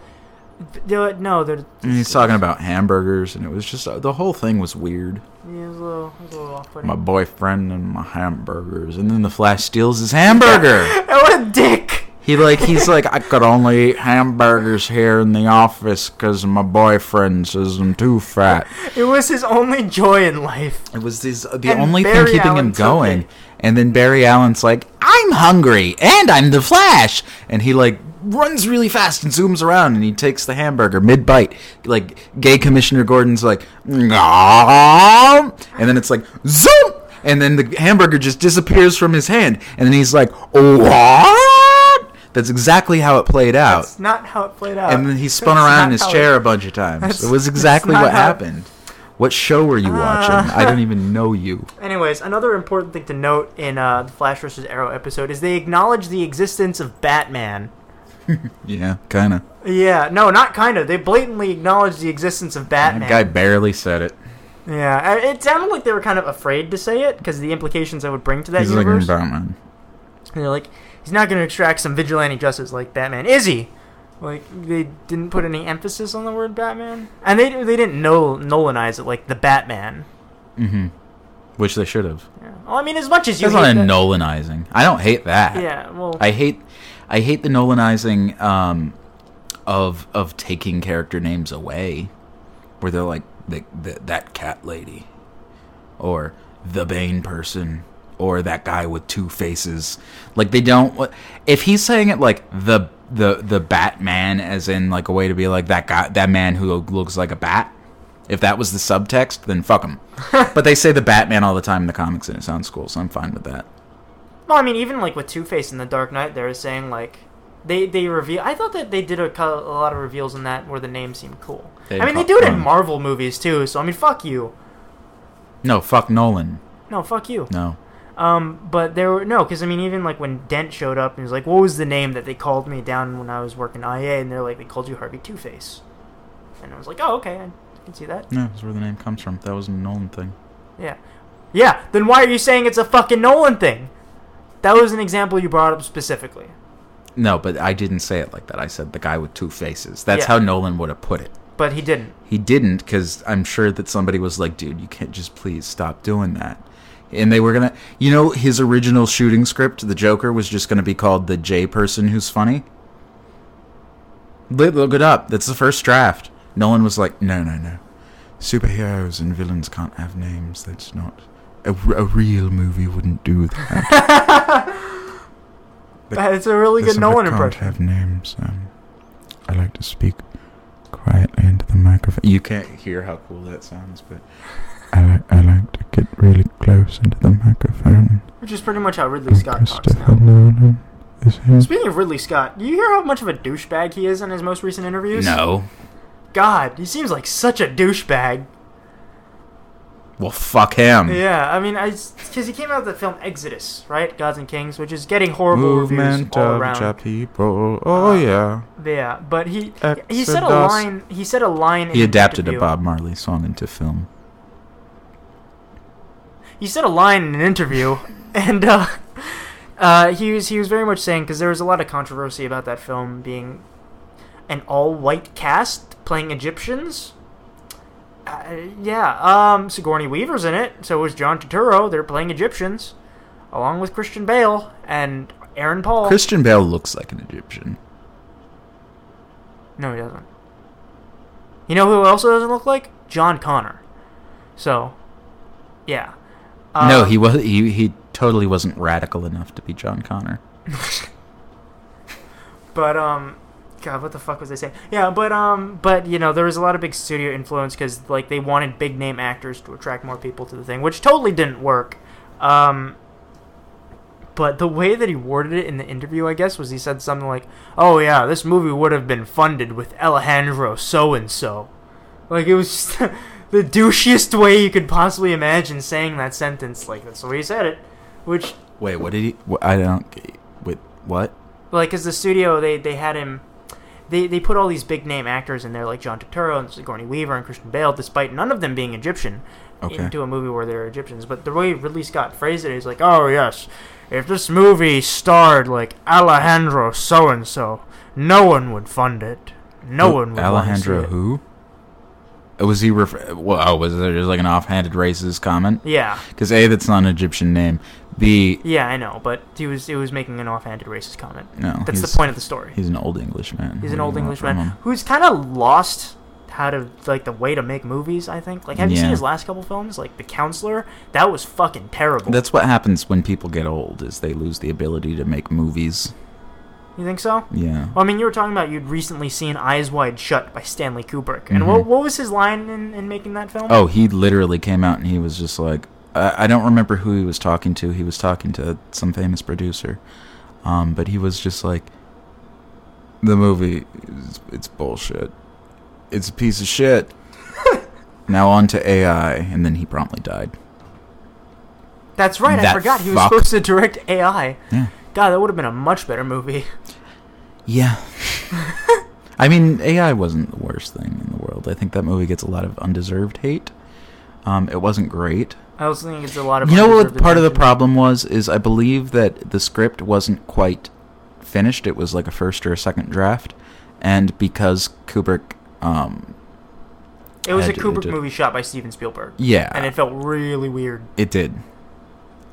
Do it. No, they're. He's talking about hamburgers, and it was just the whole thing was weird. Yeah, it was a little, it was a little off-putting. my boyfriend and my hamburgers and then the flash steals his hamburger what a dick! He like he's like i could only eat hamburgers here in the office because my boyfriend says i'm too fat. It was his only joy in life. it was this the And only Barry thing keeping Allen him going. and then barry allen's like i'm hungry and i'm the flash. And he like runs really fast and zooms around and he takes the hamburger mid bite like gay commissioner gordon's like "Nom." and then it's like zoom. And then the hamburger just disappears from his hand. And then he's like what that's exactly how it played out That's not how it played out. and then he spun That's around in his how it- chair a bunch of times it was exactly what happened what show were you watching i don't even know you Anyways, another important thing to note in uh, the Flash vs. Arrow episode is they acknowledge the existence of Batman. yeah kind of Yeah, no, not kind of. They blatantly acknowledge the existence of Batman. That guy barely said it. Yeah, it sounded like they were kind of afraid to say it because the implications that would bring to that He's like universe. Batman. And they're like, he's not going to extract some vigilante justice like Batman, is he? Like they didn't put any emphasis on the word Batman, and they they didn't know Nolanize it like the Batman. Mm-hmm. Which they should have. Yeah. Well, I mean, as much as you That's not a that- Nolanizing. I don't hate that. Yeah, well, I hate, I hate the Nolanizing um, of of taking character names away, where they're like the, the, that cat lady, or the Bane person, or that guy with two faces. Like they don't. If he's saying it like the the the Batman, as in like a way to be like that guy, that man who looks like a bat. If that was the subtext, then fuck him. but they say the Batman all the time in the comics, and it sounds cool, so I'm fine with that. well, I mean, even like with Two Face in the Dark Knight, they're saying like they they reveal. I thought that they did a, a lot of reveals in that where the name seemed cool. They I mean, they do it in Marvel movies too. So I mean, fuck you. No, fuck Nolan. No, fuck you. No. Um, but there were no, because I mean, even like when Dent showed up and he was like, "What was the name that they called me down when I was working IA?" and they're like, "They called you Harvey Two Face," and I was like, "Oh, okay, I can see that." No, that's where the name comes from. That was a Nolan thing. Yeah, yeah. Then why are you saying it's a fucking Nolan thing? That was an example you brought up specifically. No, but I didn't say it like that. I said the guy with two faces. That's Yeah. how Nolan would have put it. But he didn't. He didn't because I'm sure that somebody was like, dude, you can't just please stop doing that. And they were going to, you know, his original shooting script, the Joker, was just going to be called the J person who's funny. Look look it up. That's the first draft. Nolan was like, no, no, no. Superheroes and villains can't have names. That's not. A, a real movie wouldn't do that. That's a really good Listen, I Nolan can't impression. have names. Um, I like to speak quietly into the microphone. You can't hear how cool that sounds, but I like I like to get really close into the microphone. Which is pretty much how Ridley Scott talks now. Nolan is here. Speaking of Ridley Scott, do you hear how much of a douchebag he is in his most recent interviews? No. God, he seems like such a douchebag. Well, fuck him. Yeah, I mean, I because he came out with the film Exodus, right? Gods and Kings, which is getting horrible reviews Movement all of around. the people. Oh Uh, yeah. Yeah, but he he said a line. He said a line. He an adapted a. Bob Marley song into film. He said a line in an interview, and uh, uh, he was he was very much saying because there was a lot of controversy about that film being an all-white cast playing Egyptians. Uh, yeah, um, Sigourney Weaver's in it. So was John Turturro. They're playing Egyptians, along with Christian Bale and Aaron Paul. Christian Bale looks like an Egyptian. No, he doesn't. You know who also doesn't look like John Connor. So, yeah. No, Uh, he was he he totally wasn't radical enough to be John Connor. But um, God, what the fuck was I saying? Yeah, but um, but you know, there was a lot of big studio influence because like they wanted big name actors to attract more people to the thing, which totally didn't work. Um, but the way that he worded it in the interview, I guess, was he said something like, "Oh yeah, this movie would have been funded with Alejandro so and so." Like it was just the douchiest way you could possibly imagine saying that sentence. Like that's the way he said it, which Wait, what did he? I don't. Wait, what? like because the studio they they had him they they put all these big name actors in there like John Turturro and Sigourney Weaver and Christian Bale despite none of them being Egyptian Okay. into a movie where they're Egyptians but the way Ridley Scott phrased it is like oh yes if this movie starred like Alejandro so and so no one would fund it no Who- one would Alejandro who? Was he refer? Well, oh, was there just like an offhanded racist comment? yeah Because a, that's not an Egyptian name. B, yeah I know but he was he was making an offhanded racist comment no, that's the point of the story He's an old English man. He's an old you want English man who's kind of lost how to like the way to make movies. I think. Like, have you seen his last couple films? Like The Counselor. That was fucking terrible. That's what happens when people get old. Is they lose the ability to make movies. You think so? Yeah. Well, I mean, you were talking about you'd recently seen Eyes Wide Shut by Stanley Kubrick, and Mhm. what what was his line in, in making that film? Oh, he literally came out and he was just like, I, I don't remember who he was talking to. He was talking to some famous producer, um, but he was just like, the movie, is, it's bullshit. It's a piece of shit. now on to AI, and then he promptly died. that's right. I that forgot he was fuck. supposed to direct AI. Yeah. God, that would have been a much better movie. Yeah. I mean, AI wasn't the worst thing in the world. I think that movie gets a lot of undeserved hate. Um, it wasn't great. I also think it's a lot of. You know what part of the problem was? Is I believe that the script wasn't quite finished. It was like a first or a second draft, and because Kubrick, um, It was a had to- it Kubrick did- movie shot by Steven Spielberg, yeah, and it felt really weird. it did.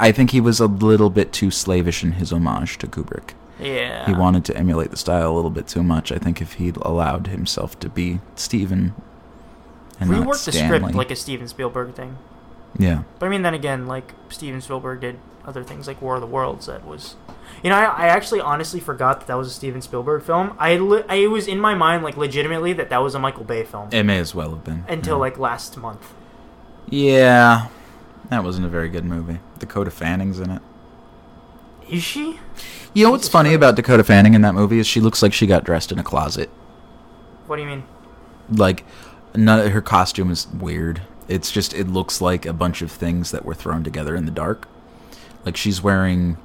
I think he was a little bit too slavish in his homage to Kubrick. Yeah. He wanted to emulate the style a little bit too much. I think if he'd allowed himself to be Steven and not reworked the script like a Steven Spielberg thing. yeah, But I mean, then again, like Steven Spielberg did other things like War of the Worlds. That was, you know, I, I actually honestly forgot that that was a Steven Spielberg film. I, li- I it was in my mind like legitimately that that was a Michael Bay film it may as well have been until yeah. like last month. yeah, that wasn't a very good movie. Dakota Fanning's in it. Is she? You know what's funny about Dakota Fanning in that movie is she looks like she got dressed in a closet. What do you mean? Like, none, her costume is weird. It's just it looks like a bunch of things that were thrown together in the dark. Like she's wearing,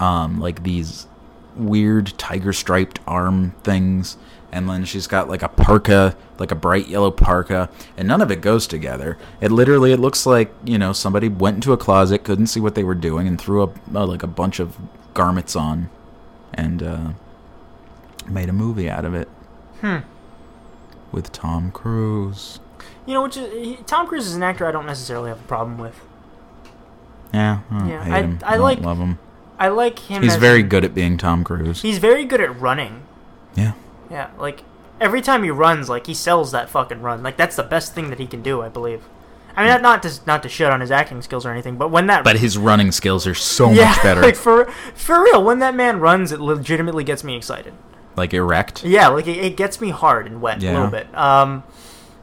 um, like these weird tiger striped arm things, and then she's got like a parka, like a bright yellow parka, and none of it goes together. It literally it looks like you know somebody went into a closet, couldn't see what they were doing, and threw up uh, like a bunch of garments on, and uh, made a movie out of it Hmm. with Tom Cruise. You know, which is he, Tom Cruise is an actor I don't necessarily have a problem with. Yeah, I Yeah, I- him. I don't like- love him. I like him. He's very good at being Tom Cruise. He's very good at running. Yeah. Yeah, like every time he runs, like he sells that fucking run. Like that's the best thing that he can do, I believe. I mean, not, not to not to shit on his acting skills or anything, but when that But his running skills are so yeah, much better. like for for real, when that man runs, it legitimately gets me excited. Like erect. Yeah, like it, it gets me hard and wet a little bit. Um,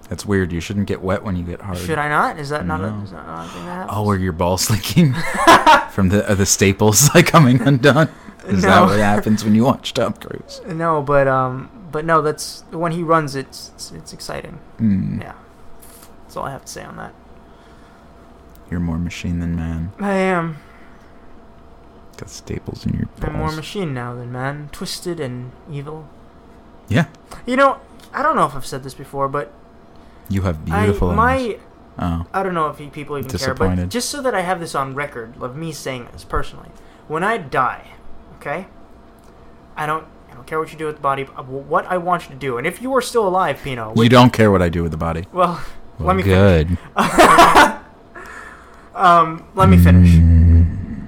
That's weird. You shouldn't get wet when you get hard. should I not? Is that not a, is that not a thing that happens? Oh, were your balls leaking from the uh, the staples like coming undone? Is that what happens when you watch Tom Cruise? No, but um, but no, that's when he runs. It's it's, it's exciting. Hmm. Yeah, that's all I have to say on that. You're more machine than man. I am. Got staples in your balls. I'm more machine now than man, twisted and evil. Yeah, You know, I don't know if I've said this before, but you have beautiful I my Oh, I don't know if people even care, but just so that I have this on record of me saying this personally, when I die, okay, I don't don't care what you do with the body. What I want you to do, and if you are still alive, Pino, you don't care what I do with the body. Well, Well, let me finish. good. Um, let me finish. Mm.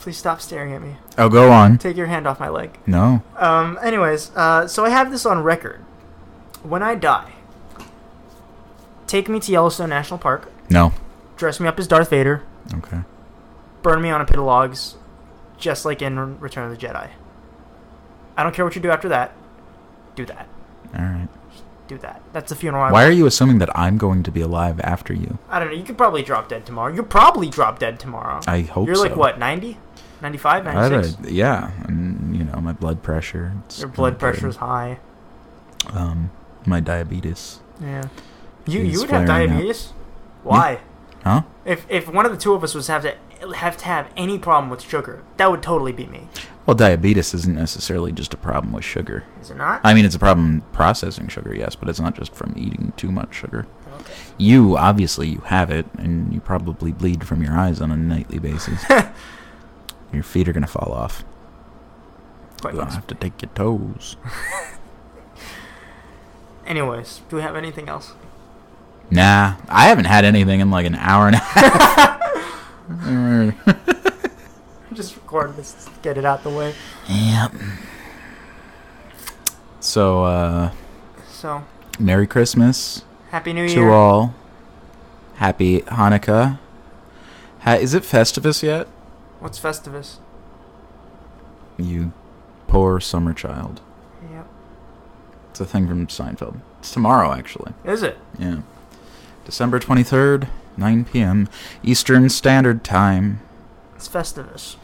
Please stop staring at me. Oh, go on. Take your hand off my leg. No. Um, anyways, uh, so I have this on record. When I die, take me to Yellowstone National Park, No. dress me up as Darth Vader, Okay. burn me on a pit of logs, just like in Return of the Jedi. I don't care what you do after that. Do that. All right. Do that. That's the funeral. I Why are you assuming that I'm going to be alive after you? I don't know. You could probably drop dead tomorrow. You'll probably drop dead tomorrow. I hope You're so. like what, 90? 95, I 96? don't- yeah, and you know my blood pressure. Your blood good. pressure's high. Um, my diabetes. Yeah. You you would have up. diabetes? Why? Huh? If if one of the two of us was have to have to have any problem with sugar, that would totally be me. Well, diabetes isn't necessarily just a problem with sugar. Is it not? I mean, it's a problem processing sugar, yes, but it's not just from eating too much sugar. okay. You obviously you have it, and you probably bleed from your eyes on a nightly basis. your feet are gonna fall off. Quite You'll possible. have to take your toes. Anyways, do we have anything else? Nah, I haven't had anything in like an hour and a half. Just record this, to get it out the way. yep. So, uh, So, Merry Christmas happy New to Year. To all. Happy Hanukkah. Ha- is it Festivus yet? What's Festivus? You poor summer child. Yep. It's a thing from Seinfeld. It's tomorrow, actually. Is it? Yeah. December 23rd, 9 p.m. Eastern Standard Time. It's Festivus.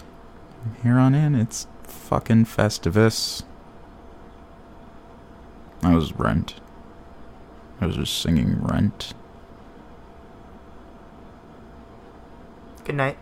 Here on in, it's fucking Festivus. I was Rent. I was just singing Rent. Good night.